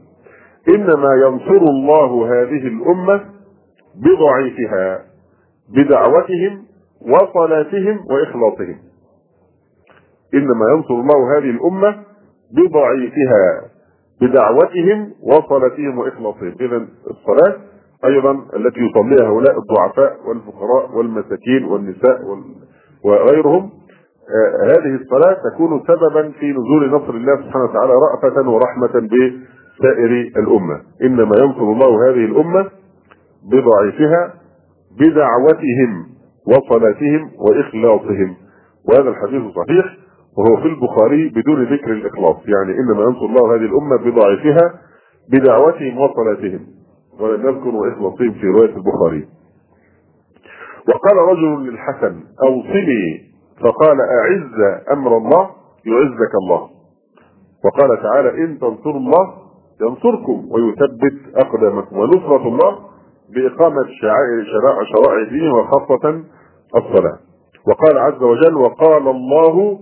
[SPEAKER 1] إنما ينصر الله هذه الأمة بضعيفها بدعوتهم وصلاتهم وإخلاصهم. إنما ينصر الله هذه الأمة بضعيفها بدعوتهم وصلاتهم وإخلاصهم. إذا الصلاة أيضا التي يصليها هؤلاء الضعفاء والفقراء والمساكين والنساء وغيرهم آه هذه الصلاة تكون سببا في نزول نصر الله سبحانه وتعالى رأفة ورحمة بسائر الأمة. إنما ينصر الله هذه الأمة بضعيفها بدعوتهم وصلاتهم وإخلاصهم. وهذا الحديث صحيح وهو في البخاري بدون ذكر الإخلاص. يعني إنما ينصر الله هذه الأمة بضعيفها بدعوتهم وصلاتهم. ولم يذكر إخلاصهم في رواية البخاري. وقال رجل للحسن أوصني. فقال أعز أمر الله يعزك الله. وقال تعالى إن تنصروا الله ينصركم ويثبت أقدامكم. ونصرة الله بإقامة شعائر شرائع شرائع دينه وخاصة الصلاة. وقال عز وجل وقال الله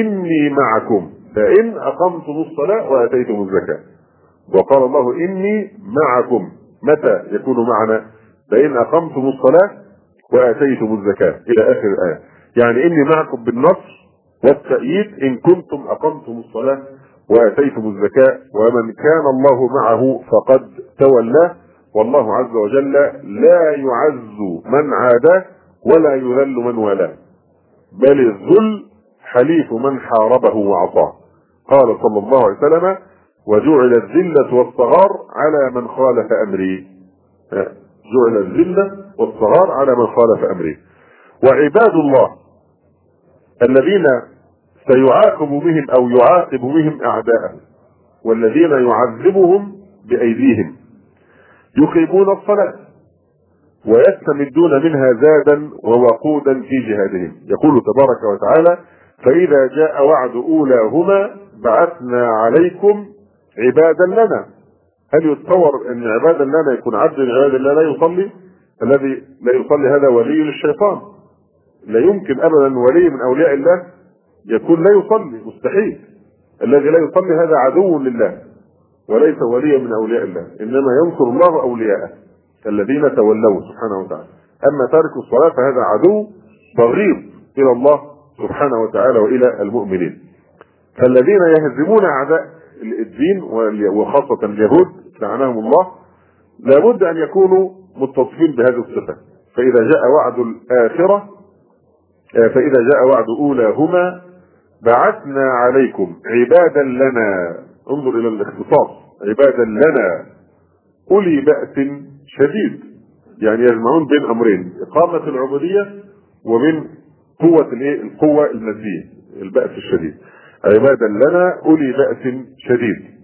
[SPEAKER 1] إني معكم فإن أقمتم الصلاة وآتيتم الزكاة. وقال الله إني معكم. متى يكون معنا؟ فإن أقمتم الصلاة وآتيتم الزكاة. إلى آخر الآية. يعني إني معكم بالنصر والتأييد إن كنتم أقمتم الصلاة وآتيتم الزكاة ومن كان الله معه فقد تولاه. والله عز وجل لا يعز من عاداه ولا يذل من والاه بل الذل حليف من حاربه وعصاه. قال صلى الله عليه وسلم وجعل الذلة والصغار على من خالف أمري. جعل الذلة والصغار على من خالف أمري. وعباد الله الذين سيعاقب بهم أو يعاقب بهم أعداءه والذين يعذبهم بأيديهم. يقيمون الصلاة ويستمدون منها زادا ووقودا في جهادهم. يقول تبارك وتعالى فإذا جاء وعد أولاهما بعثنا عليكم عبادا لنا. هل يتصور أن عبادا لنا يكون عبد من عباد الله لا يصلي؟ الذي لا يصلي هذا ولي للشيطان لا يمكن أبدا ولي من أولياء الله يكون لا يصلي مستحيل. الذي لا يصلي هذا عدو لله. وليس وليا من أولياء الله إنما ينصر الله أولياءه الذين تولوا سبحانه وتعالى. أما تارك الصلاة فهذا عدو بغيض إلى الله سبحانه وتعالى وإلى المؤمنين. فالذين يهزمون أعداء الدين وخاصة اليهود لعنهم الله لابد أن يكونوا متصفين بهذه الصفة. فإذا جاء وعد الآخرة فإذا جاء وعد أولاهما بعثنا عليكم عبادا لنا. انظر إلى الاختصاص. عبادا لنا أولي بأس شديد. يعني يجمعون بين أمرين إقامة العبودية وبين قوة الإيه؟ القوة المادية البأس الشديد. عبادا لنا أولي بأس شديد.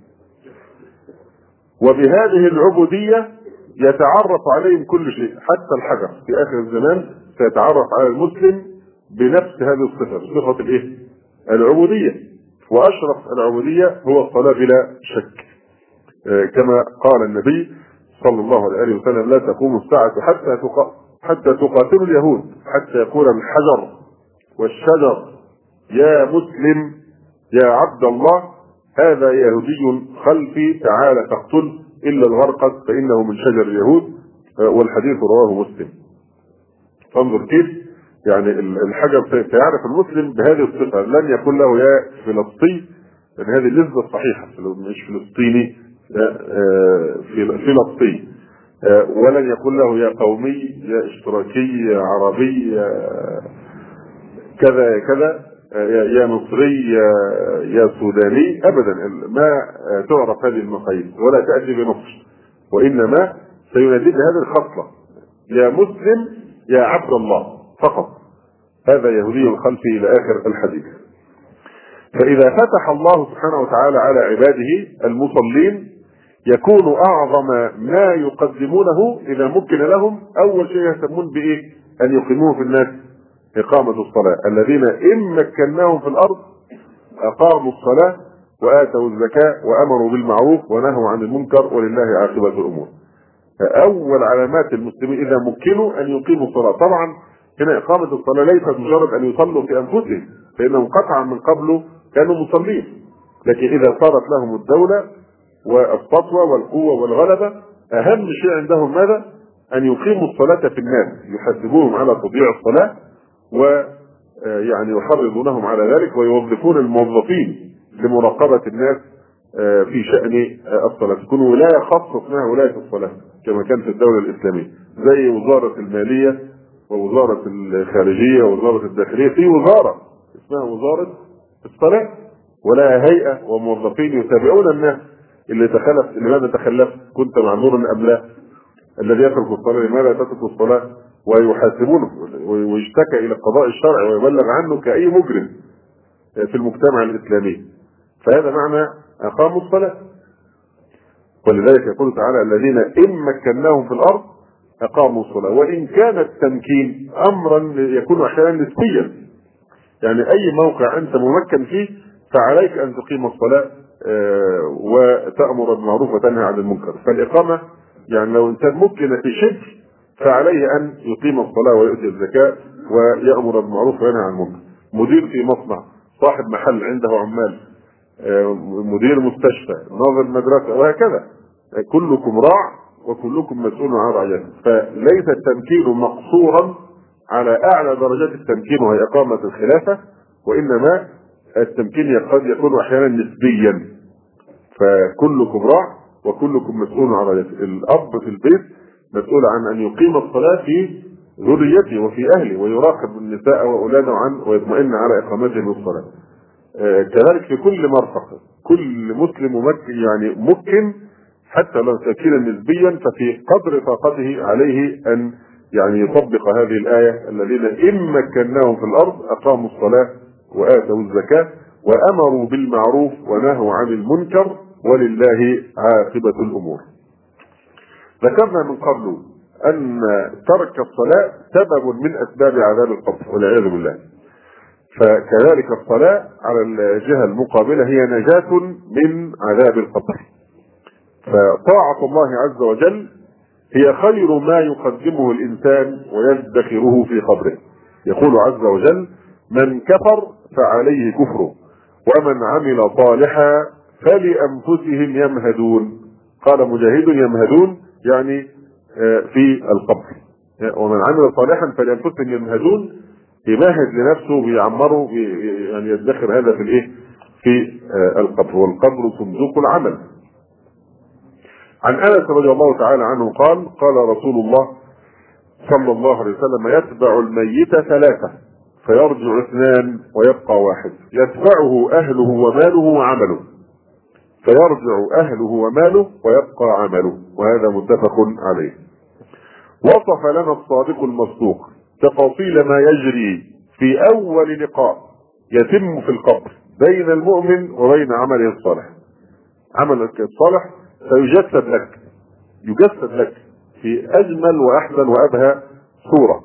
[SPEAKER 1] وبهذه العبودية يتعرف عليهم كل شيء حتى الحجر. في آخر الزمان سيتعرف على المسلم بنفس هذه الصفة صفة الإيه؟ العبودية. وأشرف العبودية هو الصلاة بلا شك. كما قال النبي صلى الله عليه وسلم لا تقوم الساعة حتى حتى تقاتلوا اليهود حتى يقول الحجر والشجر. يا مسلم يا عبد الله هذا يهودي خلفي تعال فاقتل إلا الغرقد فإنه من شجر اليهود. والحديث رواه مسلم. فانظر كيف يعني الحجر سيعرف المسلم بهذه الصفة لن يكون له يا فلسطين لأن هذه اللذه الصحيحة مش فلسطيني فلسطين ولن يكون له يا قومي يا اشتراكي يا عربي يا كذا كذا يا مصري يا, يا سوداني ابدا. ما تعرف هذه المقاييس ولا تأتي بنص وإنما سينادي بهذه الخصلة. يا مسلم يا عبد الله. فقط. هذا يهودي الخلف إلى آخر الحديث. فإذا فتح الله سبحانه وتعالى على عباده المصلين يكون أعظم ما يقدمونه إذا مكن لهم أول شيء يهتمون بإيه؟ أن يقيموه في الناس. إقامة الصلاة. الذين إن مكناهم في الأرض أقاموا الصلاة وآتوا الزكاة وأمروا بالمعروف ونهوا عن المنكر ولله عاقبة الأمور. أول علامات المسلمين إذا مكنوا أن يقيموا الصلاة. طبعا هنا إقامة الصلاة ليست مجرد أن يصلوا في أنفسهم فإنهم قطعا من قبل كانوا مصلين لكن إذا صارت لهم الدولة والسطوة والقوة والغلبة أهم شيء عندهم ماذا؟ أن يقيموا الصلاة في الناس يحاسبوهم على تضييع الصلاة ويعني يحرضونهم على ذلك ويوظفون الموظفين لمراقبة الناس في شأن الصلاة تكون ولاية خاصة اسمها ولاية الصلاة كما كان في الدولة الإسلامية زي وزارة المالية ووزارة الخارجية ووزارة الداخلية في وزارة اسمها وزارة الصلاة ولها هيئة وموظفين يتابعون الناس اللي تخلف لماذا تخلف كنت معذورا أم لا؟ الذي يترك الصلاة لماذا تترك الصلاة؟ ويحاسبونه ويشتكى إلى القضاء الشرعي ويبلغ عنه كأي مجرم في المجتمع الإسلامي. فهذا معنى أقاموا الصلاة. ولذلك يقول تعالى الذين إن مكناهم في الأرض أقاموا الصلاة وإن كان التمكين امرا يكون أحيانا نسبيا يعني أي موقع أنت ممكن فيه فعليك أن تقيم الصلاة وتأمر بالمعروف وتنهى عن المنكر فالإقامة يعني لو إنسان مكن في شبر فعليه أن يقيم الصلاة ويؤتي الزكاة ويأمر بالمعروف وينهى عن المنكر. مدير في مصنع، صاحب محل عنده عمال، مدير مستشفى، ناظر مدرسة وهكذا. كلكم راع وكلكم مسؤول عن رعيته، فليس التمكين مقصورا على أعلى درجات التمكين وهي إقامة الخلافة وإنما التمكين قد يكون أحيانا نسبيا. فكلكم راع وكلكم مسؤول عن رعيته. الأب في البيت مسؤول عن أن يقيم الصلاة في ذريته وفي أهله ويراقب النساء وأولاده عن ويطمئن على إقامتهم بالصلاه آه، كذلك في كل مرفق كل مسلم ممكن يعني ممكن حتى لو تمكينا نسبيا ففي قدر طاقته عليه أن يعني يطبق هذه الآية الذين إن مكناهم في الأرض أقاموا الصلاة وآتوا الزكاة وأمروا بالمعروف ونهوا عن المنكر ولله عاقبة الأمور. ذكرنا من قبل أن ترك الصلاة سبب من أسباب عذاب القبر والعياذ بالله. فكذلك الصلاة على الجهة المقابلة هي نجاة من عذاب القبر فطاعة الله عز وجل هي خير ما يقدمه الإنسان ويدخره في قبره يقول عز وجل من كفر فعليه كفره ومن عمل صالحا فلأنفسهم يمهدون قال مجاهد يمهدون يعني في القبر ومن عمل صالحا فلأنفسهم يمهدون يمهد لنفسه بيعمره يعني يدخر هذا في الإيه؟ في القبر والقبر صندوق العمل. عن أنس رضي الله تعالى عنه قال قال رسول الله صلى الله عليه وسلم يتبع الميت ثلاثة فيرجع اثنان ويبقى واحد. يتبعه أهله وماله وعمله. فيرجع أهله وماله ويبقى عمله وهذا متفق عليه. وصف لنا الصادق المصدوق تفاصيل ما يجري في أول لقاء يتم في القبر بين المؤمن وبين عمله الصالح. عملك الصالح سيجسد لك يجسد لك في أجمل وأحسن وأبهى صورة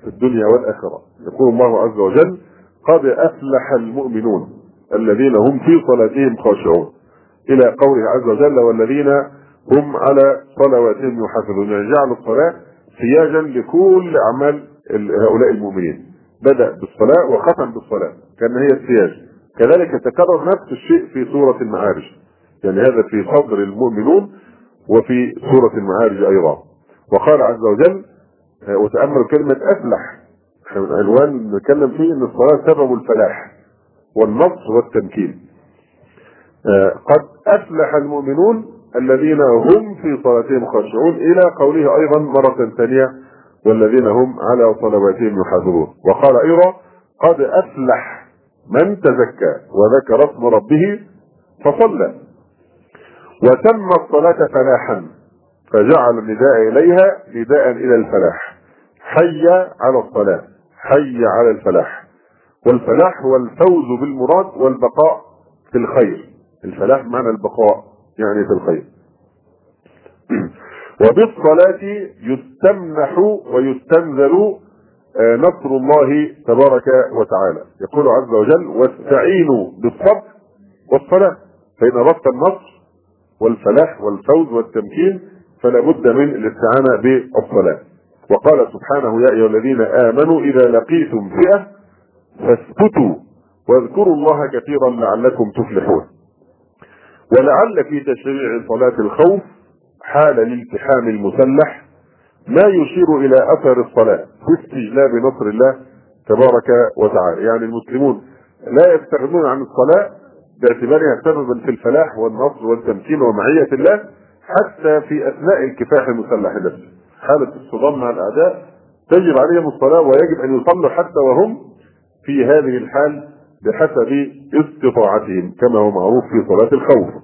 [SPEAKER 1] في الدنيا والآخرة. يقول الله عز وجل قد أفلح المؤمنون الذين هم في صلاتهم خاشعون. إلى قوله عز وجل والذين هم على صلواتهم يحافظون. يعني جعلوا الصلاة سياجا لكل اعمال هؤلاء المؤمنين. بدأ بالصلاة وختم بالصلاة كأن هي السياج. كذلك يتكرر نفس الشيء في سوره المعارج. يعني هذا في صدر المؤمنون وفي سورة المعارج أيضا. وقال عز وجل وتأمل كلمة أفلح. عنوان نتكلم فيه إن الصلاة سبب الفلاح والنصر والتمكين. قد أفلح المؤمنون الذين هم في صلاتهم خاشعون إلى قوله أيضا مرة ثانية والذين هم على صلواتهم يحافظون. وقال أيضا قد أفلح من تزكى وذكر اسم ربه فصلى. وتم الصلاة فلاحا فجعل النداء إليها نداء إلى الفلاح. حي على الصلاة حي على الفلاح. والفلاح هو الفوز بالمراد والبقاء في الخير. الفلاح معنى البقاء يعني في الخير. (clears throat) وبالصلاة يستمنح ويستنزل نصر الله تبارك وتعالى. يقول عز وجل واستعينوا بالصبر والصلاة فإن أردت النصر والفلاح والفوز والتمكين فلا بد من الاستعانة بالصلاة. وقال سبحانه يا أيها الذين آمنوا إذا لقيتم فئة فاثبتوا واذكروا الله كثيرا لعلكم تفلحون. ولعل في تشريع صلاة الخوف حال الالتحام المسلح ما يشير إلى أثر الصلاة في استجلاب نصر الله تبارك وتعالى. يعني المسلمون لا يستغنون عن الصلاة باعتبارها سببا في الفلاح والنصر والتمكين ومعية الله حتى في أثناء الكفاح المسلح نفسه. حالة الصدام مع الأعداء تجب عليهم الصلاة ويجب أن يصلوا حتى وهم في هذه الحال بحسب استطاعتهم كما هو معروف في صلاة الخوف.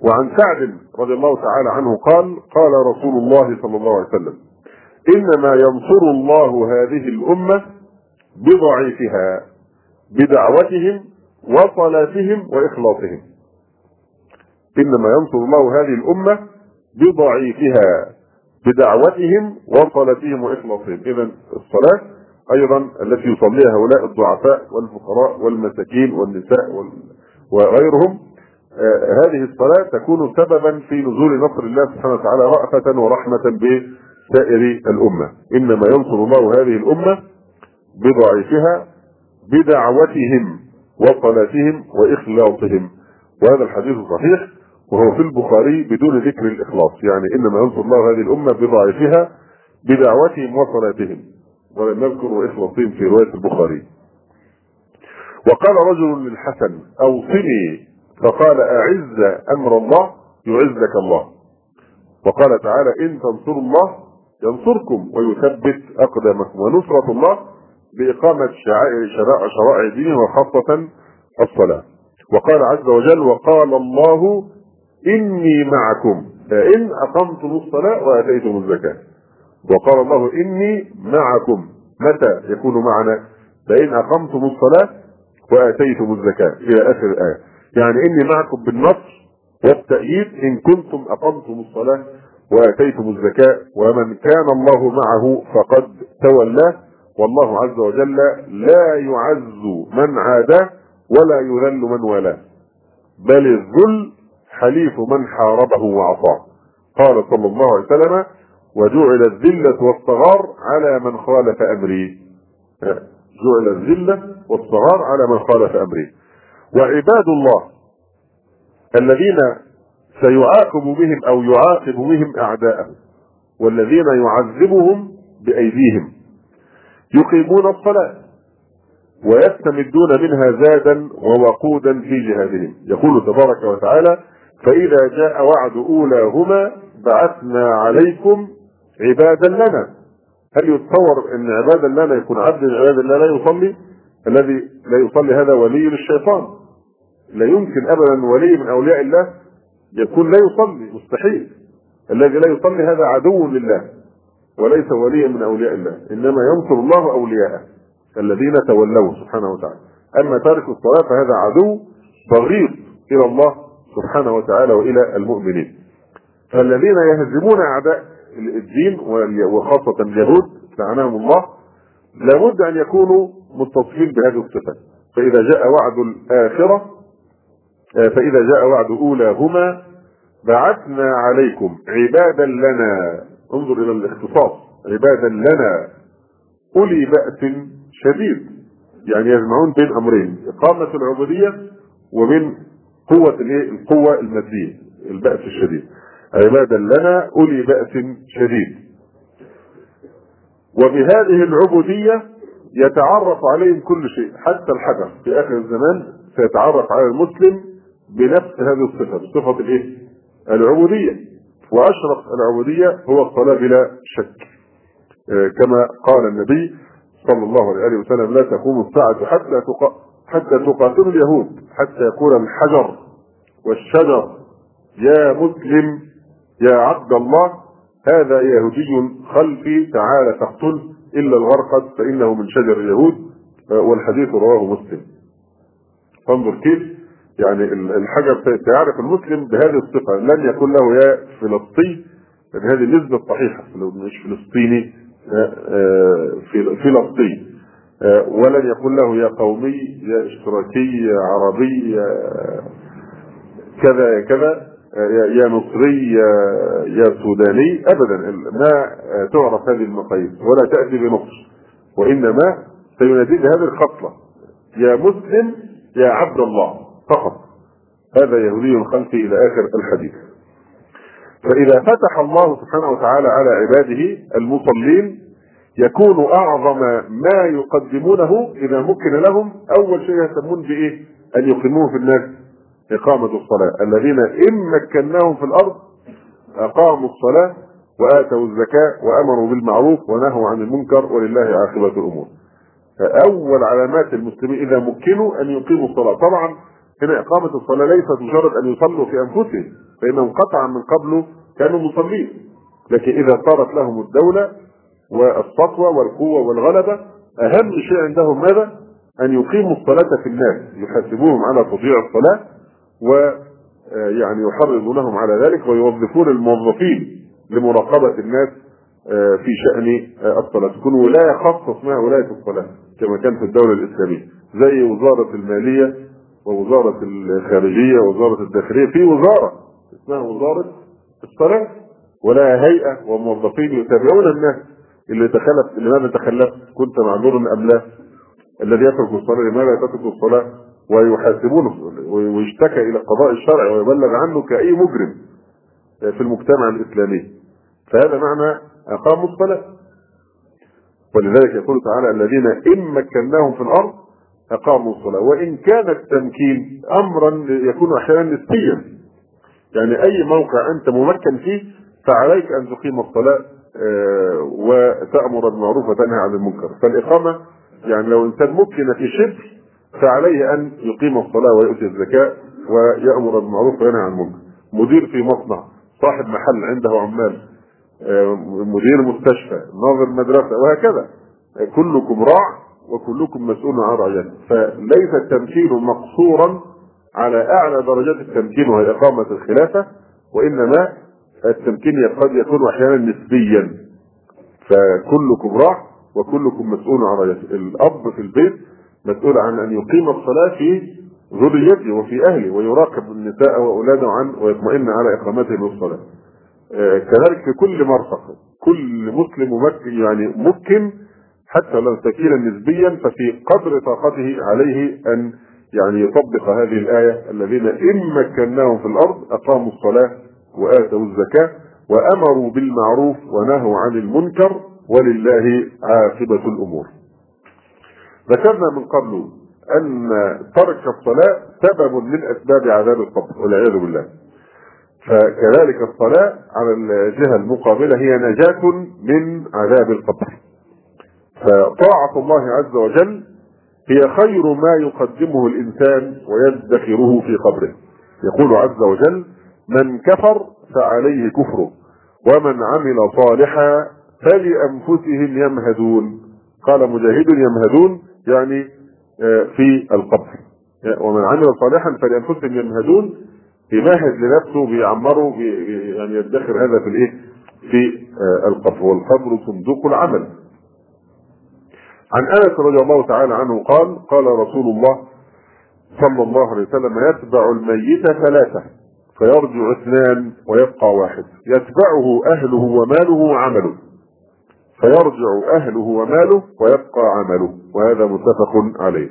[SPEAKER 1] وعن سعد رضي الله تعالى عنه قال قال رسول الله صلى الله عليه وسلم إنما ينصر الله هذه الأمة بضعيفها بدعوتهم وصلاتهم وإخلاصهم. إنما ينصر الله هذه الأمة بضعيفها بدعوتهم وصلاتهم وإخلاصهم. اذا الصلاة أيضا التي يصليها هؤلاء الضعفاء والفقراء والمساكين والنساء وغيرهم. آه هذه الصلاة تكون سببا في نزول نصر الله سبحانه وتعالى رأفة ورحمة بسائر الأمة. إنما ينصر الله هذه الأمة بضعيفها بدعوتهم. وصلاتهم وإخلاصهم. وهذا الحديث صحيح وهو في البخاري بدون ذكر الإخلاص. يعني إنما ينصر الله هذه الأمة بضعيفها بدعوتهم وصلاتهم. ولم نذكر إخلاصهم في رواية البخاري. وقال رجل للحسن أوصني. فقال أعز أمر الله يعزك الله. وقال تعالى إن تنصروا الله ينصركم ويثبت أقدامكم ونصرة الله شعائر شرائع شرائع دينه وخاصة الصلاة. وقال عز وجل وقال الله إني معكم. فإن أقمتم الصلاة وآتيتم الزكاة. وقال الله إني معكم. متى يكون معنا؟ فإن أقمتم الصلاة وآتيتم الزكاة. إلى آخر الآية. يعني إني معكم بالنصر والتأييد إن كنتم أقمتم الصلاة وآتيتم الزكاة ومن كان الله معه فقد تولاه والله عز وجل لا يعز من عاداه ولا يذل من والاه. بل الذل حليف من حاربه وعصاه. قال صلى الله عليه وسلم وجعل الذلة والصغار على من خالف أمري. جعل الذلة والصغار على من خالف أمري. وعباد الله الذين سيعاقب بهم أو يعاقب بهم أعداءه والذين يعذبهم بأيديهم يقيمون الصلاة ويستمدون منها زادا ووقودا في جهادهم. يقول تبارك وتعالى فإذا جاء وعد أولاهما بعثنا عليكم عبادا لنا. هل يتصور إن عبادا لنا يكون عبد من عباد الله لا يصلي؟ الذي لا يصلي هذا ولي للشيطان لا يمكن ابدا ولي من أولياء الله يكون لا يصلي مستحيل. الذي لا يصلي هذا عدو لله. وليس وليا من أولياء الله إنما ينصر الله أولياءه الذين تولوه سبحانه وتعالى. أما تارك الصلاة فهذا عدو بغيض إلى الله سبحانه وتعالى وإلى المؤمنين. فالذين يهزمون أعداء الدين وخاصة اليهود لعنهم الله لابد أن يكونوا متصفين بهذه الصفات فإذا جاء وعد الآخرة فإذا جاء وعد أولاهما بعثنا عليكم عبادا لنا. انظر إلى الاختصاص. عبادا لنا أولي بأس شديد. يعني يجمعون بين أمرين إقامة العبودية ومن قوة الإيه؟ القوة المادية البأس الشديد. عبادا لنا أولي بأس شديد. وبهذه العبودية يتعرف عليهم كل شيء حتى الحجر. في آخر الزمان سيتعرف على المسلم بنفس هذه الصفة بصفة الإيه؟ العبودية. وأشرف العبوديه هو الصلاة بلا شك. كما قال النبي صلى الله عليه وسلم لا تقوم الساعة حتى. حتى تقاتل اليهود حتى يقول الحجر والشجر. يا مسلم يا عبد الله هذا يهودي خلفي تعال فاقتل إلا الغرقد فإنه من شجر اليهود. والحديث رواه مسلم. فانظر كيف يعني الحجر سيعرف المسلم بهذه الصفة لن يكون له يا فلسطين لأن هذه النسبة صحيحة مش فلسطيني في فلسطين ولن يكون له يا قومي يا اشتراكي يا عربي يا كذا يا كذا يا مصري يا, يا سوداني ابدا ما تعرف هذه المقاييس ولا تأتي بنقص. وإنما سينادي بهذه الخصله يا مسلم يا عبد الله. فقط. هذا يهودي خلفي إلى آخر الحديث. فإذا فتح الله سبحانه وتعالى على عباده المصلين يكون أعظم ما يقدمونه إذا مكن لهم أول شيء يهتمون بإيه؟ أن يقيموه في الناس إقامة الصلاة. الذين إن مكناهم في الأرض أقاموا الصلاة وآتوا الزكاة وأمروا بالمعروف ونهوا عن المنكر ولله عاقبة الأمور. أول علامات المسلمين إذا مكنوا أن يقيموا الصلاة. طبعا هنا إقامة الصلاة ليست مجرد أن يصلوا في أنفسهم فإنهم قطعا من قبل كانوا مصلين لكن إذا صارت لهم الدولة والسطوة والقوة والغلبة أهم شيء عندهم ماذا؟ أن يقيموا الصلاة في الناس يحاسبوهم على تضييع الصلاة ويعني يحرضونهم على ذلك ويوظفون الموظفين لمراقبة الناس في شأن الصلاة تكون ولاية خاصة اسمها ولاية الصلاة كما كان في الدولة الإسلامية زي وزارة المالية ووزارة الخارجية ووزارة الداخلية في وزارة اسمها وزارة الصلاة ولها هيئة وموظفين يتابعون الناس اللي تخلف لماذا تخلفت كنت معذورا أم لا الذي يترك الصلاة لماذا تترك الصلاة؟ ويحاسبونه ويشتكى إلى القضاء الشرعي ويبلغ عنه كأي مجرم في المجتمع الإسلامي. فهذا معنى أقاموا الصلاة. ولذلك يقول تعالى الذين إن مكناهم في الأرض أقاموا الصلاة. وإن كان التمكين امرا يكون أحيانا نسبيا. يعني أي موقع أنت ممكن فيه فعليك أن تقيم الصلاة آه، وتأمر بالمعروف وتنهى عن المنكر. فالإقامة يعني لو إنسان ممكن في شبر فعليه أن يقيم الصلاة ويؤتي الزكاة ويأمر بالمعروف وينهى عن المنكر. مدير في مصنع صاحب محل عنده عمال آه، مدير مستشفى ناظر مدرسة وهكذا. كلكم راع وكلكم مسؤول عن رعيته فليس التمكين مقصورا على أعلى درجات التمكين وهي إقامة الخلافة وإنما التمكين قد يكون أحيانا نسبيا. فكلكم راع وكلكم مسؤول عن رعيته الأب في البيت مسؤول عن أن يقيم الصلاة في ذريته وفي أهله ويراقب النساء وأولاده عنه ويطمئن على إقامتهم للصلاة. آه، كذلك في كل مرفق كل مسلم ممكن يعني ممكن حتى لو تكيلا نسبيا ففي قدر طاقته عليه أن يعني يطبق هذه الآية الذين إن مكناهم في الأرض أقاموا الصلاة وآتوا الزكاة وأمروا بالمعروف ونهوا عن المنكر ولله عاقبة الأمور. ذكرنا من قبل أن ترك الصلاة سبب من أسباب عذاب القبر والعياذ بالله. فكذلك الصلاة على الجهة المقابلة هي نجاة من عذاب القبر. فطاعة الله عز وجل هي خير ما يقدمه الإنسان ويدخره في قبره. يقول عز وجل من كفر فعليه كفره ومن عمل صالحا فلأنفسهم يمهدون. قال مجاهد يمهدون يعني آه، في القبر. ومن عمل صالحا فلأنفسهم يمهدون يمهد لنفسه بيعمره يعني يدخر هذا في الإيه؟ في آه، القبر. والقبر صندوق العمل. عن أنس رضي الله تعالى عنه قال قال رسول الله صلى الله عليه وسلم يتبع الميت ثلاثة فيرجع اثنان ويبقى واحد. يتبعه أهله وماله وعمله. فيرجع أهله وماله ويبقى عمله. وهذا متفق عليه.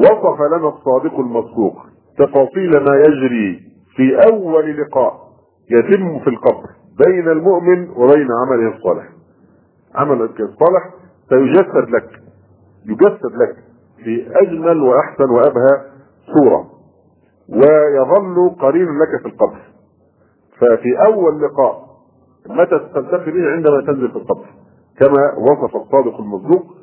[SPEAKER 1] وصف لنا الصادق المصدوق تفاصيل ما يجري في أول لقاء يتم في القبر بين المؤمن وبين عمله الصالح. عملك الصالح سيجسد لك يجسد لك في أجمل وأحسن وأبهى صورة ويظل قرين لك في القبر. ففي أول لقاء متى تلتقي به عندما تنزل في القبر كما وصف الصادق المصدوق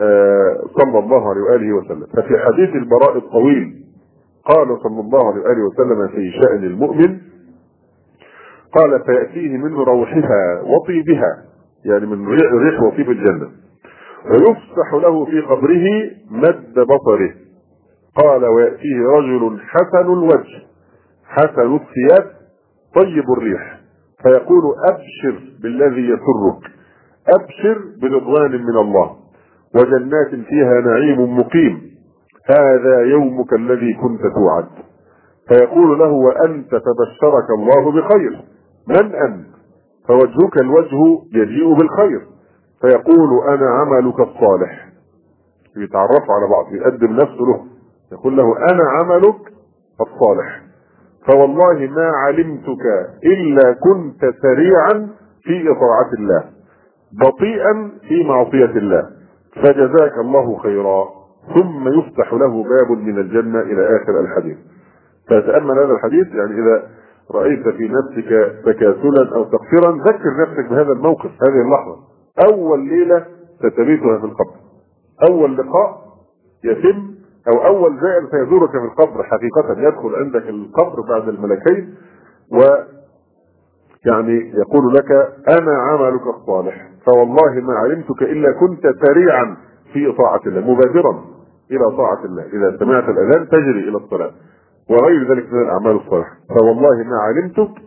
[SPEAKER 1] آه، صلى الله عليه وآله وسلم. ففي حديث البراء الطويل قال صلى الله عليه واله وسلم في شأن المؤمن قال فيأتيه من روحها وطيبها. يعني من ريح وطيب الجنة. ويفسح له في قبره مد بصره. قال ويأتيه رجل حسن الوجه. حسن الثياب طيب الريح. فيقول أبشر بالذي يسرك. أبشر برضوان من الله. وجنات فيها نعيم مقيم. هذا يومك الذي كنت توعد. فيقول له وأنت فبشرك الله بخير. من أنت؟ فوجهك الوجه يجيء بالخير. فيقول أنا عملك الصالح. يتعرفوا على بعض يقدم نفسه له. يقول له أنا عملك الصالح. فوالله ما علمتك إلا كنت سريعا في إطاعة الله بطيئا في معصية الله. فجزاك الله خيرا. ثم يفتح له باب من الجنة إلى آخر الحديث. فتأمل هذا الحديث يعني إذا رأيت في نفسك تكاسلا أو تقصيرا ذكر نفسك بهذا الموقف هذه اللحظة. أول ليلة ستبيتها في القبر. أول لقاء يتم أو أول زائر سيزورك في القبر حقيقة يدخل عندك القبر بعد الملكين و يعني يقول لك أنا عملك الصالح فوالله ما علمتك إلا كنت سريعا في طاعة الله مبادرا إلى طاعة الله. إذا سمعت الأذان تجري إلى الصلاة وغير ذلك من الأعمال الصالحة. فوالله ما علمتك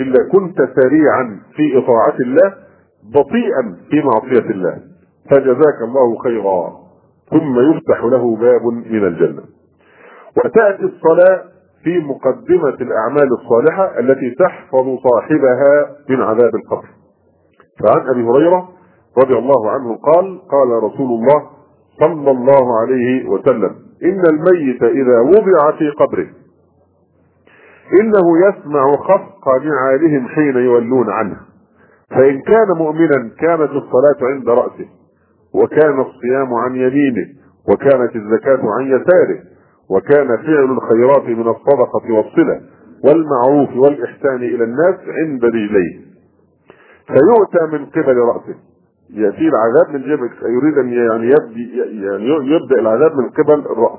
[SPEAKER 1] إلا كنت سريعا في اطاعه الله بطيئا في معصية الله فجزاك الله خيرا ثم يفتح له باب من الجنة. وتأتي الصلاة في مقدمة الأعمال الصالحة التي تحفظ صاحبها من عذاب القبر. فعن أبي هريرة رضي الله عنه قال قال رسول الله صلى الله عليه وسلم إن الميت إذا وضع في قبره إنه يسمع خفق نعالهم حين يولون عنه. فإن كان مؤمنا كانت الصلاة عند رأسه وكان الصيام عن يمينه وكانت الزكاة عن يساره وكان فعل الخيرات من الصدقة والصلة والمعروف والإحسان إلى الناس عند رجليه فيؤتى من قبل رأسه. يأتي العذاب من جبهك يريد أن يعني يبدي يعني يبدأ العذاب من قبل الرأس.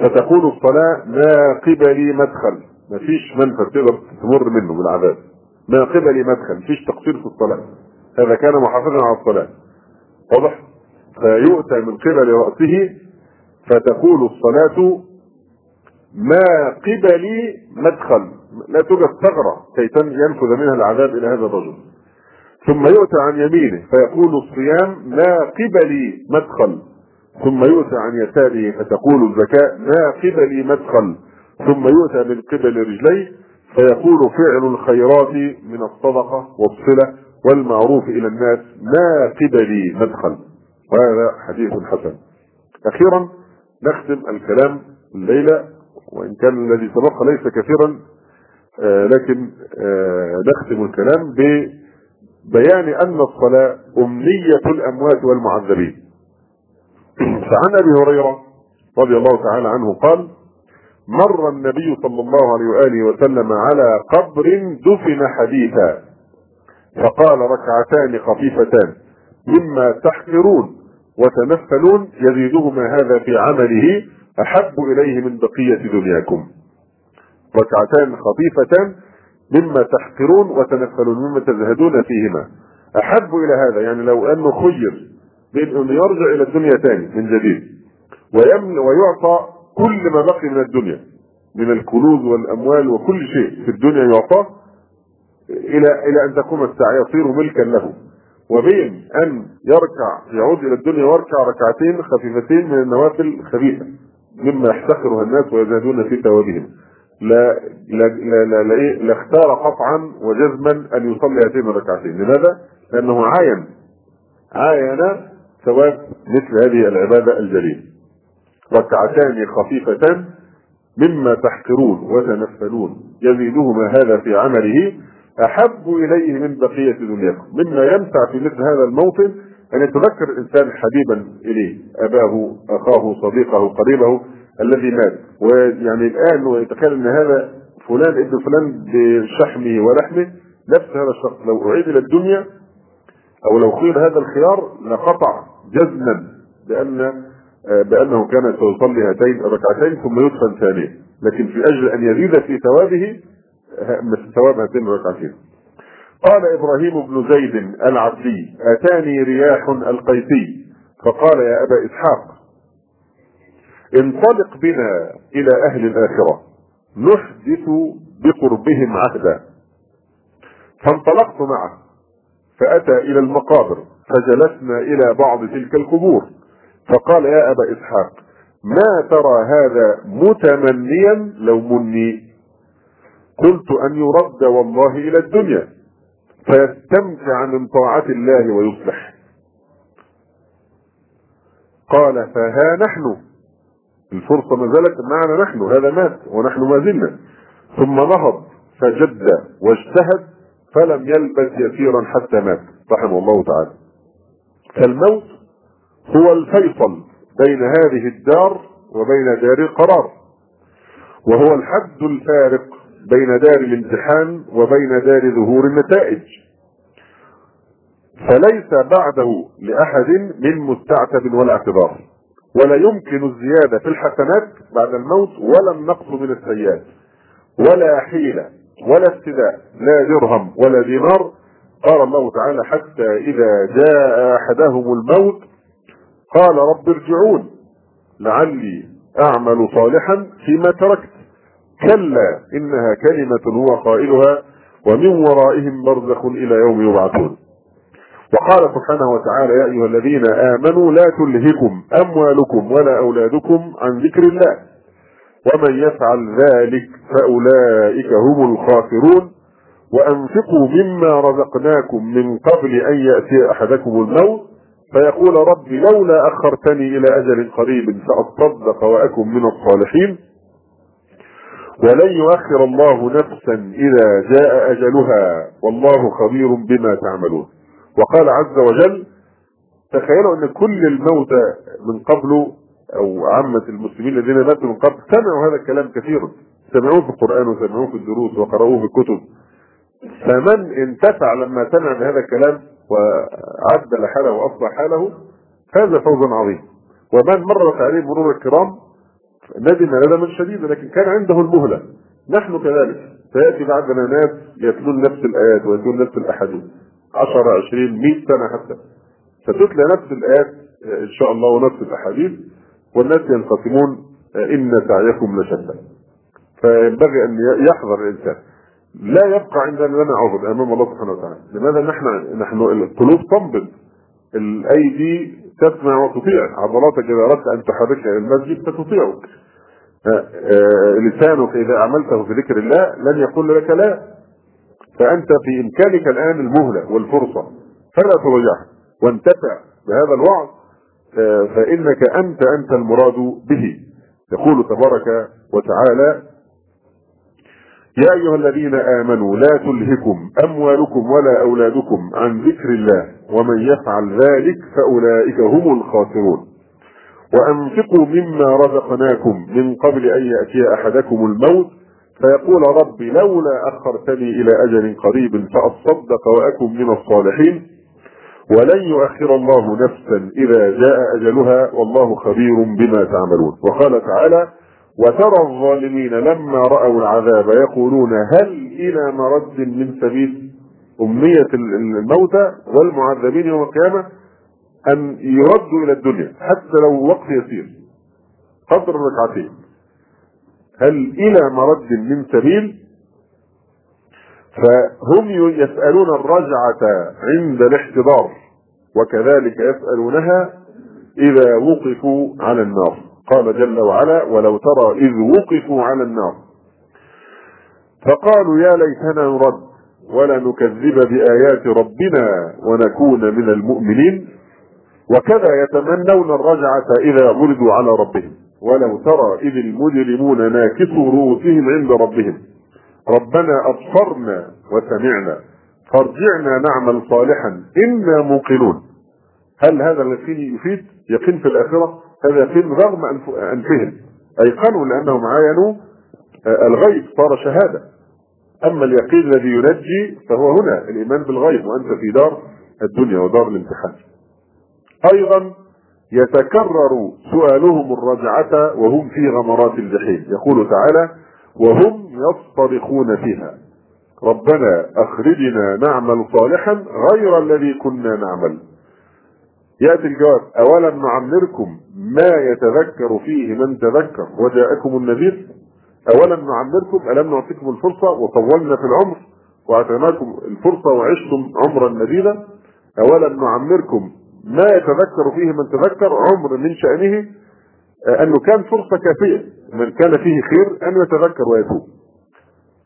[SPEAKER 1] فتكون الصلاة ما قبلي مدخل. ما فيش منفذ تقدر تمر منه بالعذاب ما قبلي مدخل ما فيش تقصير في الصلاة. هذا كان محافظا على الصلاة. واضح؟ فيؤتى من قبل رأسه فتكون الصلاة ما قبلي مدخل. لا توجد ثغرة كي ينفذ منها العذاب إلى هذا الرجل. ثم يؤتى عن يمينه فيقول الصيام ما قبلي مدخل. ثم يؤتى عن يساره فتقول الزكاة ما قبلي مدخل. ثم يؤتى من قبل رجليه فيقول فعل الخيرات من الصدقة والصلة والمعروف إلى الناس ما قبلي مدخل. وهذا حديث حسن. أخيرا نختم الكلام الليلة وإن كان الذي سبق ليس كثيرا آه لكن آه نختم الكلام ببيان أن الصلاة أمنية الأموات والمعذبين. (clears throat) فعن أبي هريرة رضي الله تعالى عنه قال مر النبي صلى الله عليه وآله وسلم على قبر دفن حديثا. فقال ركعتان خفيفتان. مما تحقرون وتنفلون يزيدهما هذا في عمله أحب إليه من بقية دنياكم. ركعتان خفيفتان مما تحقرون وتنفلون مما تزهدون فيهما. أحب إلى هذا يعني لو أنه خير بين انه يرجع إلى الدنيا ثاني من جديد. ويعطى كل ما بقي من الدنيا من الكنوز والأموال وكل شيء في الدنيا يعطاه إلى إلى أن تقوم الساعة يصير ملكا له وبين أن يركع يعود إلى الدنيا ويركع ركعتين خفيفتين من النوافل الخبيثة مما يحتقرها الناس ويزدادون في ثوابهم لا لا لا لا, لا, إيه؟ لا اختار قطعا وجزما أن يصلي هاتين الركعتين لماذا؟ لأنه عاين عاين ثواب مثل هذه العبادة الجليلة ركعتان خفيفتان مما تحقرون وتنفلون. يزيدهما هذا في عمله أحب إليه من بقية دنياكم. مما ينفع في مثل هذا الموطن أن يتذكر الإنسان حبيبا إليه أباه أخاه صديقه قريبه الذي مات. ويعني الآن ويتخيل أن هذا فلان ابن فلان بشحمه ولحمه نفس هذا الشخص. لو أعيد إلى الدنيا أو لو خير هذا الخيار لقطع جزما بان بأنه كان سيصلي هاتين الركعتين ثم يدفن ثانيا. لكن في أجل أن يزيد في ثوابه ثواب هاتين الركعتين قال إبراهيم بن زيد العبدي أتاني رياح القيسي. فقال يا أبا إسحاق انطلق بنا إلى أهل الآخرة. نحدث بقربهم عهدا. فانطلقت معه فأتى إلى المقابر فجلسنا إلى بعض تلك القبور. فقال يا أبا إسحاق ما ترى هذا متمنيا لو مني؟ قلت أن يرد والله إلى الدنيا فيستمتع من طاعة الله ويصلح. قال فها نحن. الفرصة ما زالت معنا نحن هذا مات ونحن ما زلنا. ثم نهض فجد واجتهد فلم يلبث يسيرا حتى مات رحمه الله تعالى. فالموت هو الفيصل بين هذه الدار وبين دار القرار وهو الحد الفارق بين دار الامتحان وبين دار ظهور النتائج. فليس بعده لأحد من مستعتب ولا اعتبار ولا يمكن الزيادة في الحسنات بعد الموت ولا النقص من السيئات ولا حيله ولا افتداء لا درهم ولا دينار. قال الله تعالى حتى إذا جاء أحدهم الموت قال رب ارجعون. لعلي أعمل صالحا فيما تركت. كلا إنها كلمة هو قائلها ومن ورائهم برزخ إلى يوم يبعثون. وقال سبحانه وتعالى يا أيها الذين آمنوا لا تلهكم أموالكم ولا أولادكم عن ذكر الله. ومن يفعل ذلك فأولئك هم الخاسرون. وأنفقوا مما رزقناكم من قبل أن يأتي أحدكم الموت. فيقول رب لولا أخرتني إلى أجل قريب فاصدق وأكن من الصالحين ولن يؤخر الله نفسا إذا جاء أجلها والله خبير بما تعملون. وقال عز وجل تخيلوا أن كل الموتى من قبل أو عامة المسلمين الذين ماتوا من قبل سمعوا هذا الكلام كثيرا. سمعوه في القرآن وسمعوه في الدروس وقرأوه في الكتب. فمن انتفع لما سمع بهذا الكلام وعدل حاله واصلح حاله هذا فوز عظيم. ومن مرت عليه مرور الكرام ندم ندما شديدا لكن كان عنده المهلة. نحن كذلك سيأتي بعدنا ناس يتلون نفس الآيات ويتلون نفس الأحاديث. 10 20 100 سنة حتى. فتتلى نفس الآيات إن شاء الله ونفس الأحاديث. والناس ينقسمون إن سعيكم لشتى. فينبغي أن يحذر الإنسان. لا يبقى عندنا لنا عذر امام الله سبحانه وتعالى. لماذا نحن نحن القلوب تنبض؟ الأيدي تسمع وتطيع. عضلاتك اذا اردت أن تحركها إلى المسجد فتطيعك لسانك إذا عملته في ذكر الله لن يقول لك لا. فأنت في إمكانك الآن المهلة والفرصة. فلا تضيعها وانتفع بهذا الوعظ. فإنك أنت أنت المراد به. يقول تبارك وتعالى يا أيها الذين آمنوا لا تلهكم أموالكم ولا أولادكم عن ذكر الله ومن يفعل ذلك فأولئك هم الخاسرون. وأنفقوا مما رزقناكم من قبل أن يأتي أحدكم الموت. فيقول رب لولا أخرتني إلى أجل قريب فأصدق وأكن من الصالحين. ولن يؤخر الله نفسا إذا جاء أجلها والله خبير بما تعملون. وقال تعالى وترى الظالمين لما رأوا العذاب يقولون هل إلى مرد من سبيل أمنية الموتى والمعذبين يوم القيامة أن يردوا إلى الدنيا حتى لو وقت يسير؟ قدر ركعتين هل إلى مرد من سبيل؟ فهم يسألون الرجعة عند الاحتضار وكذلك يسألونها إذا وقفوا على النار. قال جل وعلا ولو ترى إذ وقفوا على النار. فقالوا يا ليتنا نرد ولا نكذب بآيات ربنا ونكون من المؤمنين. وكذا يتمنون الرجعة إذا ولدوا على ربهم. ولو ترى إذ المجرمون ناكسوا رؤوسهم عند ربهم. ربنا أبصرنا وسمعنا. فارجعنا نعمل صالحا. إنا موقنون. هل هذا اليقين يفيد يقين في الآخرة؟ هذا يقين رغم أنفهم أيقنوا لأنهم عاينوا آه، الغيب صار شهادة. أما اليقين الذي ينجي فهو هنا الإيمان بالغيب وأنت في دار الدنيا ودار الامتحان. أيضا يتكرر سؤالهم الرجعة وهم في غمرات الجحيم. يقول تعالى وهم يصطرخون فيها. ربنا أخرجنا نعمل صالحا غير الذي كنا نعمل. يأتي الجواب أولم نعمركم ما يتذكر فيه من تذكر؟ وجاءكم النذير. أولم نعمركم؟ ألم نعطيكم الفرصة؟ وطولنا في العمر وأعطيناكم الفرصة وعشتم عمرا مديدا أولم نعمركم ما يتذكر فيه من تذكر؟ عمر من شأنه أنه كان فرصة كافية من كان فيه خير أن يتذكر ويتوب.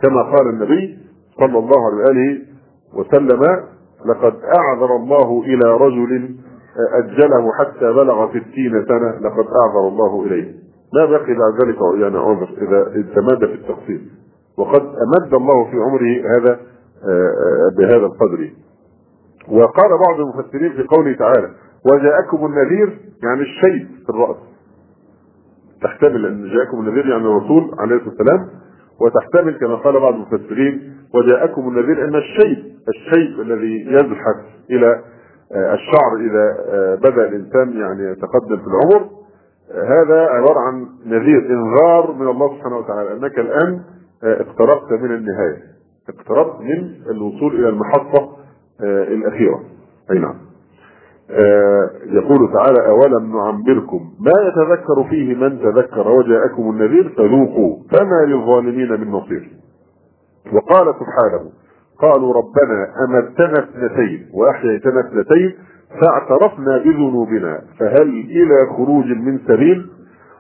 [SPEAKER 1] كما قال النبي صلى الله عليه وسلم لقد أعذر الله إلى رجل أجله حتى بلغ ستين سنة لقد أعذر الله إليه. ما بقي بعد ذلك يعني عذر إذا تماد في التقصير وقد أمد الله في عمره هذا آه، بهذا القدر. وقال بعض المفسرين في قوله تعالى وجاءكم النذير يعني الشيء في الرأس. تحتمل أن جاءكم النذير يعني الرسول عليه الصلاة والسلام. وتحتمل كما قال بعض المفسرين وجاءكم النذير أن الشيء الشيء الذي يزحف إلى الشعر إذا آه، بدأ الإنسان يعني يتقدم في العمر آه، هذا عبارة عن نذير إنذار من الله سبحانه وتعالى أنك الآن اقتربت من النهاية اقتربت من الوصول إلى المحطة الأخيرة. أي نعم. يقول تعالى أولم نعمركم؟ ما يتذكر فيه من تذكر وجاءكم النذير؟ فذوقوا فما للظالمين من نصير. وقال سبحانه قالوا ربنا أمتنا اثنتين وأحييتنا اثنتين فاعترفنا بذنوبنا فهل إلى خروج من سبيل؟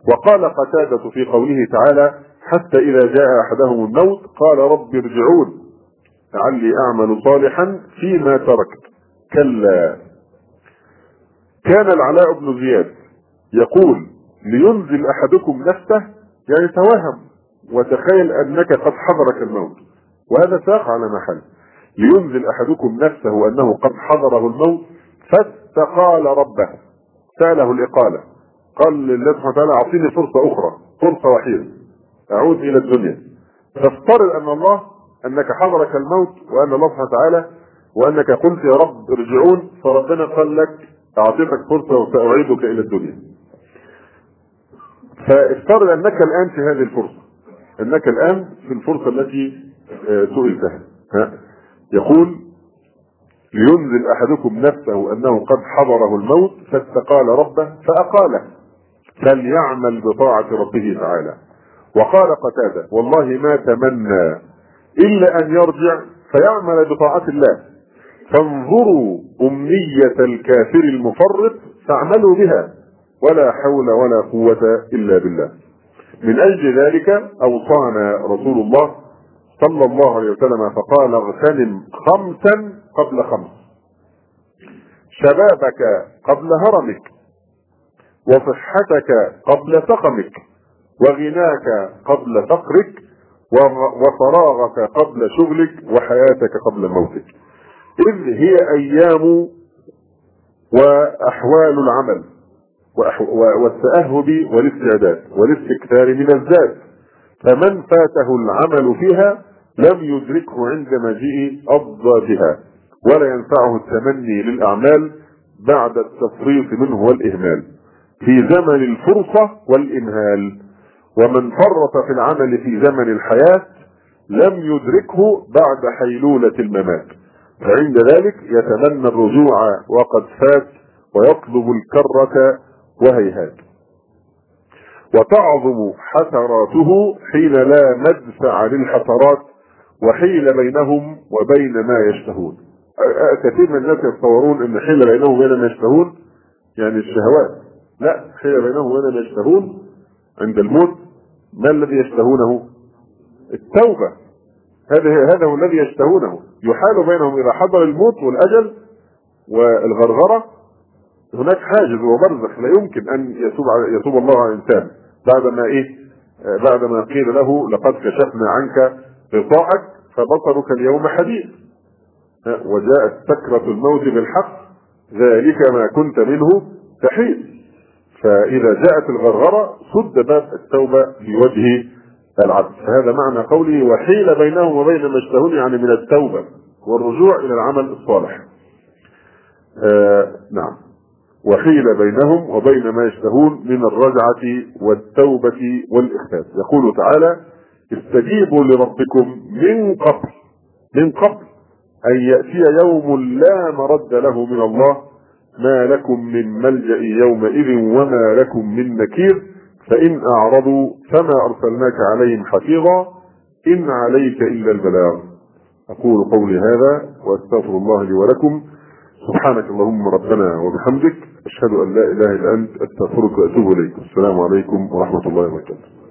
[SPEAKER 1] وقال قتادة في قوله تعالى حتى إذا جاء أحدهم الموت قال رب ارجعون لعلي أعمل صالحا فيما تركت. كلا. كان العلاء بن زياد يقول لينزل أحدكم نفسه يعني توهم وتخيل أنك قد حضرك الموت. وهذا ساق على محل. لينزل أحدكم نفسه أنه قد حضره الموت فاستقال ربه. سأله الإقالة. قال لله سبحانه وتعالى أعطيني فرصة أخرى فرصة وحيدة. أعود إلى الدنيا. فافترض أن الله أنك حضرك الموت وأن الله سبحانه وتعالى وأنك قلت يا رب ارجعون فربنا قال لك أعطيتك فرصة وسأعيدك إلى الدنيا. فافترض أنك الآن في هذه الفرصة. أنك الآن في الفرصة التي آه، سئلتها ها؟ يقول لينزل أحدكم نفسه أنه قد حضره الموت فاستقال ربه فأقاله فليعمل بطاعة ربه تعالى. وقال قتادة والله ما تمنى إلا أن يرجع فيعمل بطاعة الله. فانظروا أمنية الكافر المفرط فاعملوا بها ولا حول ولا قوة إلا بالله. من أجل ذلك أوصانا رسول الله صلى الله عليه وسلم فقال اغتنم خمسا قبل خمس. شبابك قبل هرمك وصحتك قبل سقمك وغناك قبل فقرك وفراغك قبل شغلك وحياتك قبل موتك. إذ هي أيام وأحوال العمل والتأهب والاستعداد والاستكثار من الذات. فمن فاته العمل فيها لم يدركه عند مجيء أضدادها ولا ينفعه التمني للأعمال بعد التفريط منه والإهمال. في زمن الفرصة والإمهال ومن فرط في العمل في زمن الحياة لم يدركه بعد حيلولة الممات. فعند ذلك يتمنى الرجوع وقد فات ويطلب الكرة وهيهات. وتعظم حسراته حين لا مدفع للحسرات وحيل بينهم وبين ما يشتهون. كثير من الناس يتصورون إن حيل بينهم وبين ما يشتهون يعني الشهوات. لا حيل بينهم وبين ما يشتهون عند الموت ما الذي يشتهونه؟ التوبة. هذا هذا هو الذي يشتهونه. يحال بينهم إذا حضر الموت والأجل والغرغرة. هناك حاجز وبرزخ لا يمكن أن يتوب يتوب الله على الإنسان. بعد ما إيه؟ بعد ما قيل له لقد كشفنا عنك غطاءك فبصرك اليوم حديد وجاءت سكرة الموت بالحق ذلك ما كنت منه تحيد. فإذا جاءت الغرغرة سد باب التوبة في وجه العبد. فهذا معنى قوله وحيل بينهم وبين ما اشتهون يعني من التوبة والرجوع إلى العمل الصالح. آه نعم. وحيل بينهم وبين ما يشتهون من الرجعة والتوبة والإخلاص. يقول تعالى استجيبوا لربكم من قبل من قبل أن يأتي يوم لا مرد له من الله ما لكم من ملجأ يومئذ وما لكم من نكير فإن أعرضوا فما أرسلناك عليهم حفيظا إن عليك إلا البلاغ. أقول قولي هذا وأستغفر الله لي ولكم. سبحانك اللهم ربنا وبحمدك أشهد أن لا إله إلا أنت أستغفرك وأتوب إليك. السلام عليكم ورحمة الله وبركاته.